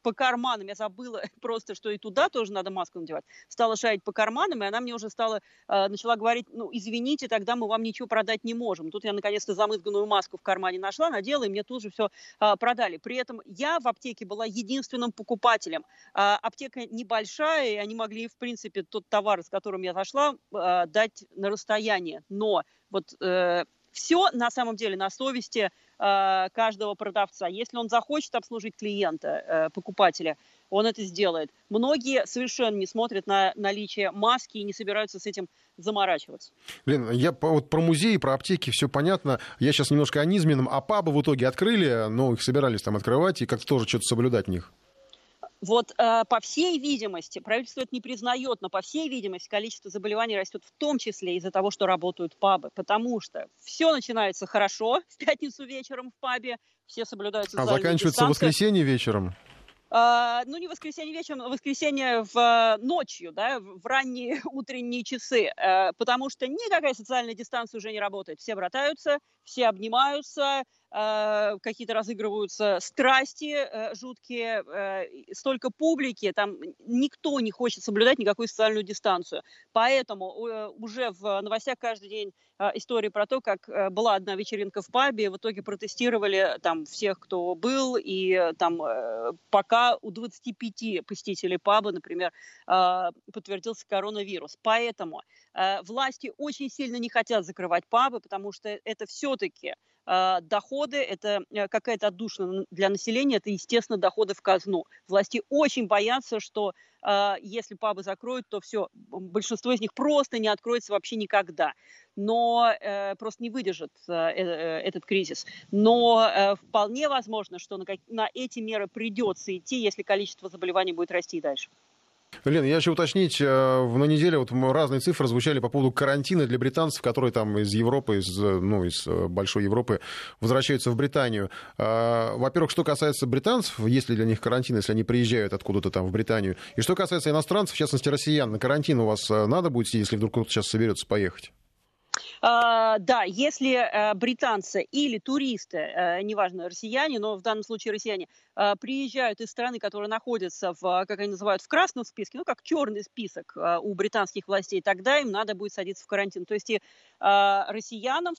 по карманам. Я забыла [LAUGHS] просто, что и туда тоже надо маску надевать. Стала шарить по карманам, и она мне уже стала, э, начала говорить, ну, извините, тогда мы вам ничего продать не можем. Тут я наконец-то замызганную маску в кармане нашла, надела, и мне тут же все э, продали. При этом я в аптеке была единственным покупателем. Э, аптека небольшая, и они могли, в принципе, тот товар, с которым я зашла, дать на расстояние. Но вот э, все на самом деле на совести э, каждого продавца. Если он захочет обслужить клиента, э, покупателя, он это сделает. Многие совершенно не смотрят на наличие маски и не собираются с этим заморачиваться. Блин, я вот про музеи, про аптеки, все понятно. Я сейчас немножко о низменном. А пабы в итоге открыли, но их собирались там открывать и как-то тоже что-то соблюдать в них. Вот э, по всей видимости, правительство это не признает, но по всей видимости количество заболеваний растет в том числе из-за того, что работают пабы, потому что все начинается хорошо в пятницу вечером в пабе, все соблюдают А заканчивается в воскресенье вечером? Uh, ну, не воскресенье вечером, а воскресенье в uh, ночью, да, в ранние [LAUGHS] утренние часы, uh, потому что никакая социальная дистанция уже не работает. Все братаются, все обнимаются, Э, какие-то разыгрываются страсти э, жуткие, э, столько публики, там никто не хочет соблюдать никакую социальную дистанцию. Поэтому уже в новостях каждый день истории про то, как была одна вечеринка в пабе, в итоге протестировали там всех, кто был, и там пока у 25 посетителей паба, например, подтвердился коронавирус. Поэтому власти очень сильно не хотят закрывать пабы, потому что это все-таки доходы, это э, какая-то отдушина для населения, это, естественно, доходы в казну. Власти очень боятся, что а, если пабы закроют, то все, большинство из них просто не откроется вообще никогда. Но э, просто не выдержит э, этот кризис. Но вполне возможно, что на, на эти меры придется идти, если количество заболеваний будет расти дальше. Лен, я хочу уточнить, э, на неделе вот разные цифры звучали по поводу карантина для британцев, которые там из Европы, из, ну, из э, большой Европы возвращаются в Британию. А, во-первых, что касается британцев, есть ли для них карантин, если они приезжают откуда-то там в Британию? И что касается иностранцев, в частности россиян, на карантин у вас э, надо будет, если вдруг кто-то сейчас соберется поехать? Uh, да, если uh, британцы или туристы, uh, неважно, россияне, но в данном случае россияне, приезжают из страны, которые находятся в, как они называют, в красном списке, ну, как черный список у британских властей, тогда им надо будет садиться в карантин. То есть и россиянам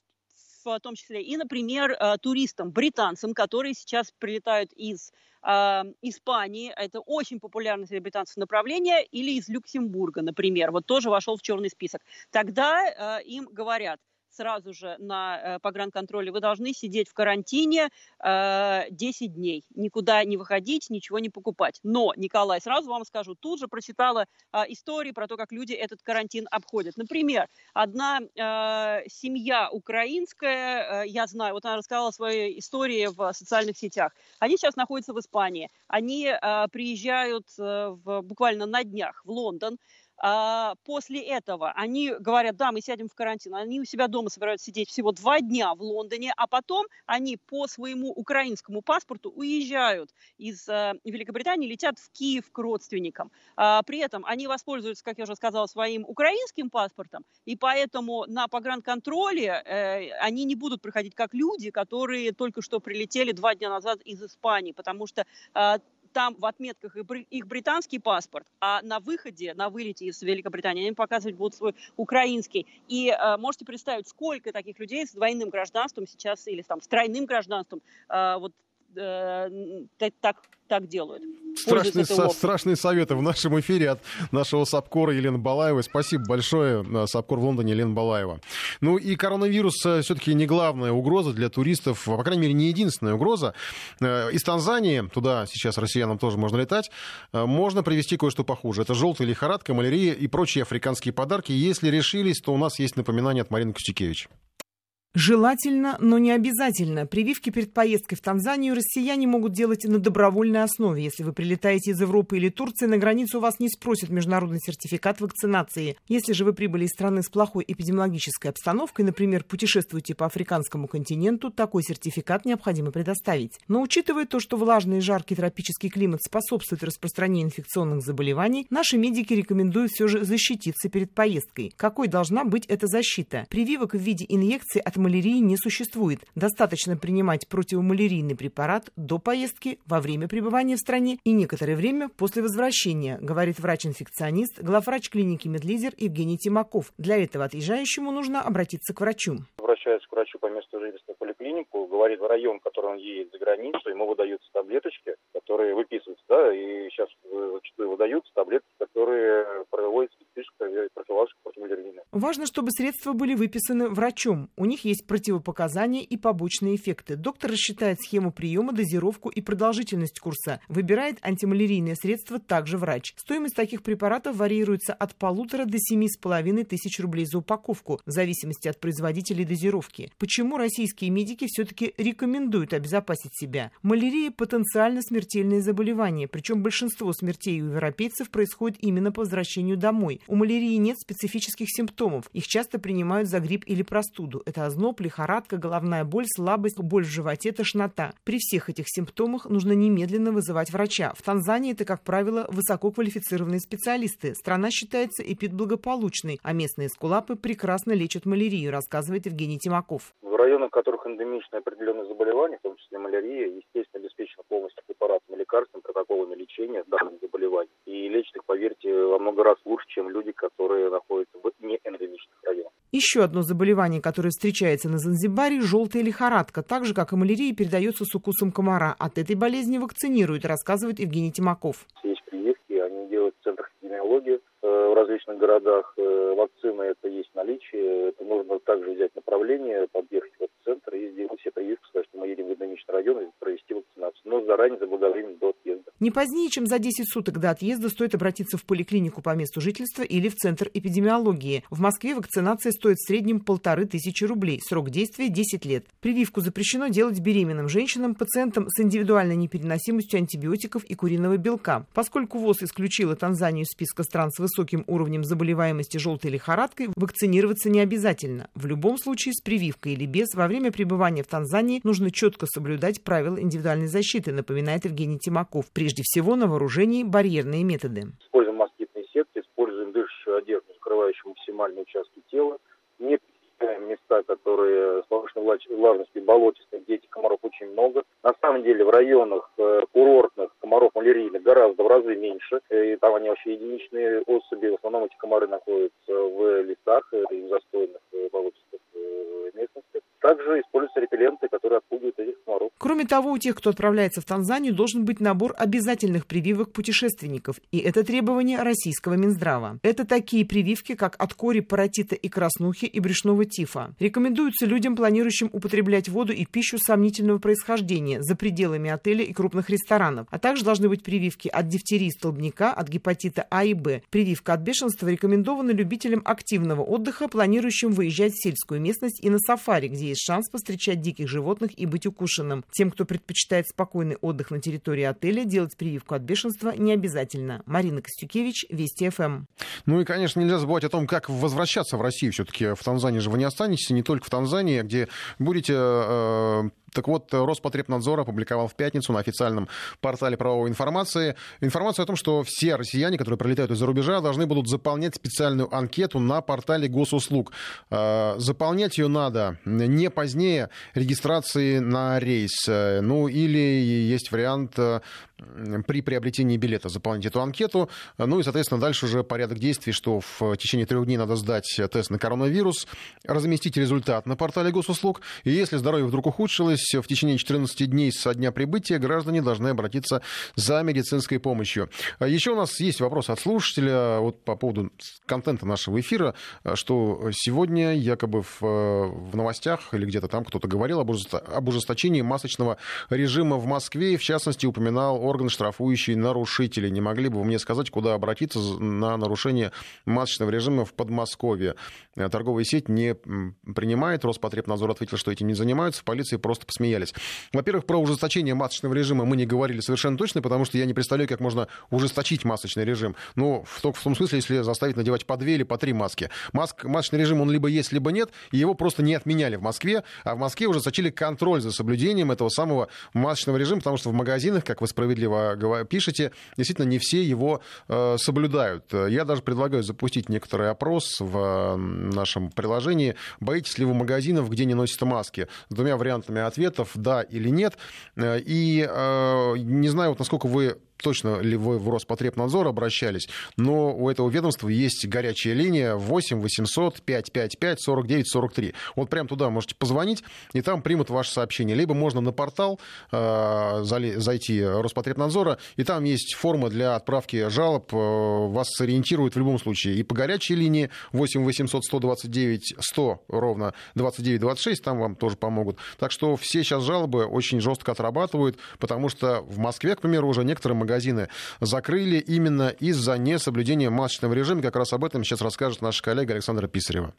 в том числе, и, например, туристам, британцам, которые сейчас прилетают из э, Испании, это очень популярное среди британцев направление, или из Люксембурга, например, вот тоже вошел в черный список. Тогда э, им говорят, сразу же на э, погранконтроле, вы должны сидеть в карантине э, 10 дней, никуда не выходить, ничего не покупать. Но, Николай, сразу вам скажу, тут же прочитала э, истории про то, как люди этот карантин обходят. Например, одна э, семья украинская, э, я знаю, вот она рассказала свои истории в социальных сетях. Они сейчас находятся в Испании. Они э, приезжают э, в, буквально на днях в Лондон. А, после этого они говорят, да, мы сядем в карантин, они у себя дома собираются сидеть всего два дня в Лондоне, а потом они по своему украинскому паспорту уезжают из э, Великобритании, летят в Киев к родственникам. А, при этом они воспользуются, как я уже сказала, своим украинским паспортом, и поэтому на погранконтроле э, они не будут проходить как люди, которые только что прилетели два дня назад из Испании, потому что э, там в отметках их британский паспорт, а на выходе, на вылете из Великобритании они показывать будут свой украинский. И э, можете представить, сколько таких людей с двойным гражданством сейчас или там с тройным гражданством э, вот так, так делают. Страшные, со, страшные советы в нашем эфире от нашего САПКОРа Елены Балаевой. Спасибо большое. Э, САПКОР в Лондоне Елена Балаева. Ну и коронавирус э, все-таки не главная угроза для туристов, по крайней мере, не единственная угроза. Э, из Танзании, туда сейчас россиянам тоже можно летать, можно привезти кое-что похуже. Это желтая лихорадка, малярия и прочие африканские подарки. Если решились, то у нас есть напоминание от Марины Костюкевич. Желательно, но не обязательно. Прививки перед поездкой в Танзанию россияне могут делать на добровольной основе. Если вы прилетаете из Европы или Турции, на границу вас не спросят международный сертификат вакцинации. Если же вы прибыли из страны с плохой эпидемиологической обстановкой, например, путешествуете по африканскому континенту, такой сертификат необходимо предоставить. Но учитывая то, что влажный и жаркий тропический климат способствует распространению инфекционных заболеваний, наши медики рекомендуют все же защититься перед поездкой. Какой должна быть эта защита? Прививок в виде инъекций от малярии не существует. Достаточно принимать противомалярийный препарат до поездки, во время пребывания в стране и некоторое время после возвращения, говорит врач-инфекционист, главврач клиники «Медлизер» Евгений Тимаков. Для этого отъезжающему нужно обратиться к врачу обращается к врачу по месту жительства в поликлинику, говорит в район, в который он едет за границу, ему выдаются таблеточки, которые выписываются, да, и сейчас зачастую выдаются таблетки, которые проводят специфическую профилактику против малярийной. Важно, чтобы средства были выписаны врачом. У них есть противопоказания и побочные эффекты. Доктор рассчитает схему приема, дозировку и продолжительность курса. Выбирает антималярийные средства также врач. Стоимость таких препаратов варьируется от полутора до семи с половиной тысяч рублей за упаковку, в зависимости от производителя и дозировки. Почему российские медики все-таки рекомендуют обезопасить себя? Малярия – потенциально смертельное заболевание, причем большинство смертей у европейцев происходит именно по возвращению домой. У малярии нет специфических симптомов. Их часто принимают за грипп или простуду. Это озноб, лихорадка, головная боль, слабость, боль в животе, тошнота. При всех этих симптомах нужно немедленно вызывать врача. В Танзании это, как правило, высококвалифицированные специалисты. Страна считается эпидблагополучной, а местные скулапы прекрасно лечат малярию, рассказывает Евгений Тимаков. В районах, в которых эндемичны определенные заболевания, в том числе малярия, естественно, обеспечена полностью препаратами, лекарствами, протоколами лечения данных заболеваний. И лечат их, поверьте, во много раз лучше, чем люди, которые находятся в неэндемичных. Еще одно заболевание, которое встречается на Занзибаре – желтая лихорадка. Так же, как и малярия, передается с укусом комара. От этой болезни вакцинируют, рассказывает Евгений Тимаков. Есть прививки, они делают в центрах эпидемиологии э, в различных городах. Э, вакцины это есть наличие. Это нужно также взять направление, подъехать в этот центр и сделать все прививки, сказать, что мы едем в эндемичный район и провести вакцинацию. Но заранее, заблаговременно до отъезда. Не позднее, чем за 10 суток до отъезда стоит обратиться в поликлинику по месту жительства или в Центр эпидемиологии. В Москве вакцинация стоит в среднем полторы тысячи рублей. Срок действия 10 лет. Прививку запрещено делать беременным женщинам, пациентам с индивидуальной непереносимостью антибиотиков и куриного белка. Поскольку ВОЗ исключила Танзанию из списка стран с высоким уровнем заболеваемости желтой лихорадкой, вакцинироваться не обязательно. В любом случае, с прививкой или без, во время пребывания в Танзании нужно четко соблюдать правила индивидуальной защиты, напоминает Евгений Тимаков. Прежде всего на вооружении барьерные методы. Используем москитные сетки, используем дышащую одежду, закрывающую максимальные участки тела, не места, которые с повышенной влажностью болотистые, где этих комаров очень много. На самом деле в районах э, курортных комаров малярийных гораздо в разы меньше, э, и там они вообще единичные особи. В основном эти комары находятся в лесах э, и в застойных болотистых местностях. Также используются репелленты, которые отпугивают этих. Кроме того, у тех, кто отправляется в Танзанию, должен быть набор обязательных прививок путешественников. И это требование российского Минздрава. Это такие прививки, как от кори, паротита и краснухи и брюшного тифа. Рекомендуются людям, планирующим употреблять воду и пищу сомнительного происхождения за пределами отеля и крупных ресторанов. А также должны быть прививки от дифтерии столбняка, от гепатита А и Б. Прививка от бешенства рекомендована любителям активного отдыха, планирующим выезжать в сельскую местность и на сафари, где есть шанс повстречать диких животных и быть укушенным. Тем, кто предпочитает спокойный отдых на территории отеля, делать прививку от бешенства не обязательно. Марина Костюкевич, Вести ФМ. Ну и, конечно, нельзя забывать о том, как возвращаться в Россию. Все-таки в Танзании же вы не останетесь, не только в Танзании, где будете э, так вот, Роспотребнадзор опубликовал в пятницу на официальном портале правовой информации информацию о том, что все россияне, которые прилетают из-за рубежа, должны будут заполнять специальную анкету на портале госуслуг. Э, заполнять ее надо не позднее регистрации на рейс. Ну или есть вариант э, при приобретении билета заполнить эту анкету. Ну и, соответственно, дальше уже порядок действий, что в течение трех дней надо сдать тест на коронавирус, разместить результат на портале госуслуг. И если здоровье вдруг ухудшилось, в течение 14 дней со дня прибытия граждане должны обратиться за медицинской помощью. Еще у нас есть вопрос от слушателя вот по поводу контента нашего эфира, что сегодня якобы в, в новостях или где-то там кто-то говорил об, ужесточении масочного режима в Москве, в частности упоминал орган, штрафующий нарушителей. Не могли бы вы мне сказать, куда обратиться на нарушение масочного режима в Подмосковье? Торговая сеть не принимает, Роспотребнадзор ответил, что этим не занимаются, в полиции просто посмеялись. Во-первых, про ужесточение масочного режима мы не говорили совершенно точно, потому что я не представляю, как можно ужесточить масочный режим. Ну, только в том смысле, если заставить надевать по две или по три маски. Маск, масочный режим, он либо есть, либо нет, и его просто не отменяли в Москве, а в Москве ужесточили контроль за соблюдением этого самого масочного режима, потому что в магазинах, как вы справедливо пишете, действительно не все его э, соблюдают. Я даже предлагаю запустить некоторый опрос в нашем приложении. Боитесь ли вы магазинов, где не носят маски? С двумя вариантами ответов, да или нет. Э, и э, не знаю, вот насколько вы точно ли вы в Роспотребнадзор обращались, но у этого ведомства есть горячая линия 8 800 555 49 43. Вот прям туда можете позвонить, и там примут ваше сообщение. Либо можно на портал э, зайти Роспотребнадзора, и там есть форма для отправки жалоб. Э, вас сориентируют в любом случае. И по горячей линии 8 800 129 100 ровно 29 26, там вам тоже помогут. Так что все сейчас жалобы очень жестко отрабатывают, потому что в Москве, к примеру, уже некоторые магазины закрыли именно из-за несоблюдения масочного режима. Как раз об этом сейчас расскажет наша коллега Александра Писарева.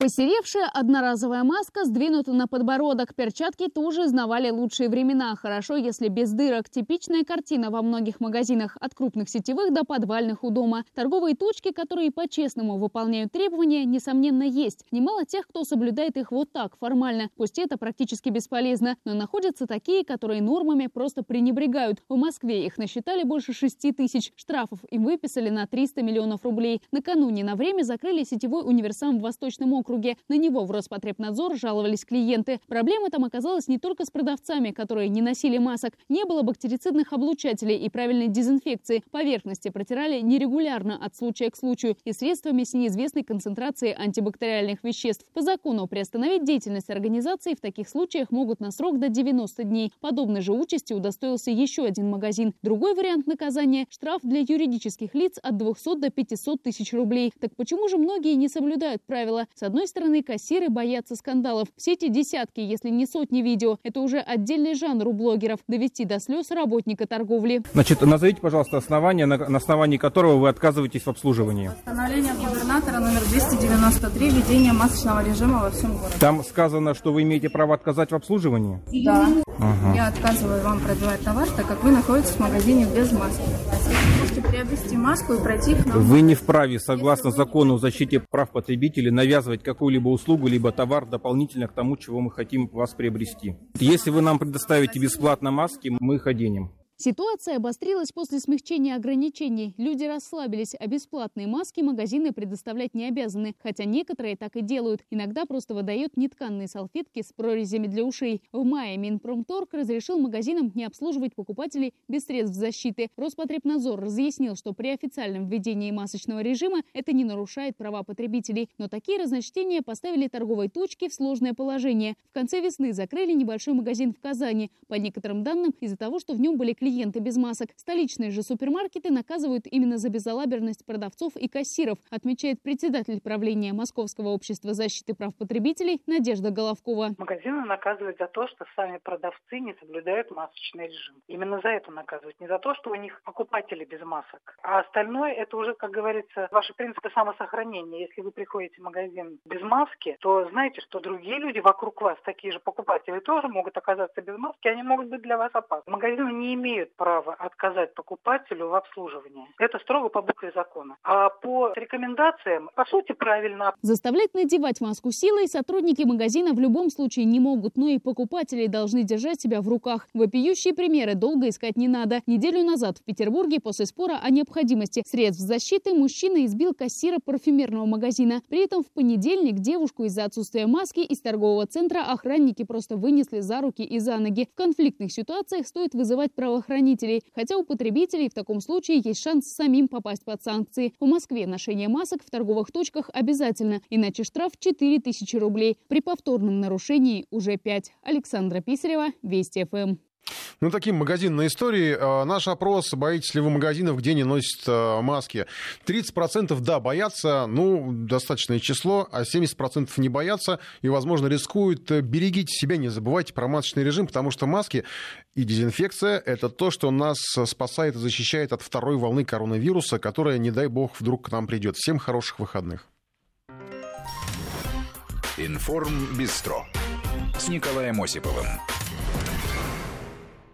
Посеревшая одноразовая маска сдвинута на подбородок. Перчатки тоже знавали лучшие времена. Хорошо, если без дырок. Типичная картина во многих магазинах. От крупных сетевых до подвальных у дома. Торговые точки, которые по-честному выполняют требования, несомненно, есть. Немало тех, кто соблюдает их вот так, формально. Пусть это практически бесполезно. Но находятся такие, которые нормами просто пренебрегают. В Москве их насчитали больше 6 тысяч. Штрафов им выписали на 300 миллионов рублей. Накануне на время закрыли сетевой универсам в Восточном округе округе. На него в Роспотребнадзор жаловались клиенты. Проблема там оказалась не только с продавцами, которые не носили масок. Не было бактерицидных облучателей и правильной дезинфекции. Поверхности протирали нерегулярно от случая к случаю и средствами с неизвестной концентрацией антибактериальных веществ. По закону приостановить деятельность организации в таких случаях могут на срок до 90 дней. Подобной же участи удостоился еще один магазин. Другой вариант наказания – штраф для юридических лиц от 200 до 500 тысяч рублей. Так почему же многие не соблюдают правила? С одной одной стороны, кассиры боятся скандалов. Все эти десятки, если не сотни видео, это уже отдельный жанр у блогеров – довести до слез работника торговли. Значит, назовите, пожалуйста, основание, на, на основании которого вы отказываетесь в обслуживании. Постановление губернатора номер 293 «Введение масочного режима во всем городе». Там сказано, что вы имеете право отказать в обслуживании? Да. Ага. Я отказываю вам продавать товар, так как вы находитесь в магазине без маски. Вы можете приобрести маску и пройти к нам. Вы не вправе, согласно закону о защите прав потребителей, навязывать какую-либо услугу, либо товар дополнительно к тому, чего мы хотим вас приобрести. Если вы нам предоставите бесплатно маски, мы их оденем. Ситуация обострилась после смягчения ограничений. Люди расслабились, а бесплатные маски магазины предоставлять не обязаны, хотя некоторые так и делают. Иногда просто выдают нетканные салфетки с прорезями для ушей. В мае Минпромторг разрешил магазинам не обслуживать покупателей без средств защиты. Роспотребнадзор разъяснил, что при официальном введении масочного режима это не нарушает права потребителей. Но такие разночтения поставили торговые точки в сложное положение. В конце весны закрыли небольшой магазин в Казани. По некоторым данным, из-за того, что в нем были клиенты клиенты без масок. Столичные же супермаркеты наказывают именно за безалаберность продавцов и кассиров, отмечает председатель правления Московского общества защиты прав потребителей Надежда Головкова. Магазины наказывают за то, что сами продавцы не соблюдают масочный режим. Именно за это наказывают. Не за то, что у них покупатели без масок. А остальное это уже, как говорится, ваши принципы самосохранения. Если вы приходите в магазин без маски, то знаете, что другие люди вокруг вас, такие же покупатели, тоже могут оказаться без маски, они могут быть для вас опасны. Магазины не имеют имеют право отказать покупателю в обслуживании. Это строго по букве закона. А по рекомендациям, по сути, правильно. Заставлять надевать маску силой сотрудники магазина в любом случае не могут, но и покупатели должны держать себя в руках. Вопиющие примеры долго искать не надо. Неделю назад в Петербурге после спора о необходимости средств защиты мужчина избил кассира парфюмерного магазина. При этом в понедельник девушку из-за отсутствия маски из торгового центра охранники просто вынесли за руки и за ноги. В конфликтных ситуациях стоит вызывать правоохранителей правоохранителей, хотя у потребителей в таком случае есть шанс самим попасть под санкции. В Москве ношение масок в торговых точках обязательно, иначе штраф 4000 рублей. При повторном нарушении уже 5. Александра Писарева, Вести ФМ. Ну, такие магазинные истории. А, наш опрос, боитесь ли вы магазинов, где не носят а, маски? 30% да, боятся, ну, достаточное число, а 70% не боятся и, возможно, рискуют. Берегите себя, не забывайте про масочный режим, потому что маски и дезинфекция – это то, что нас спасает и защищает от второй волны коронавируса, которая, не дай бог, вдруг к нам придет. Всем хороших выходных. Информ Бистро с Николаем Осиповым.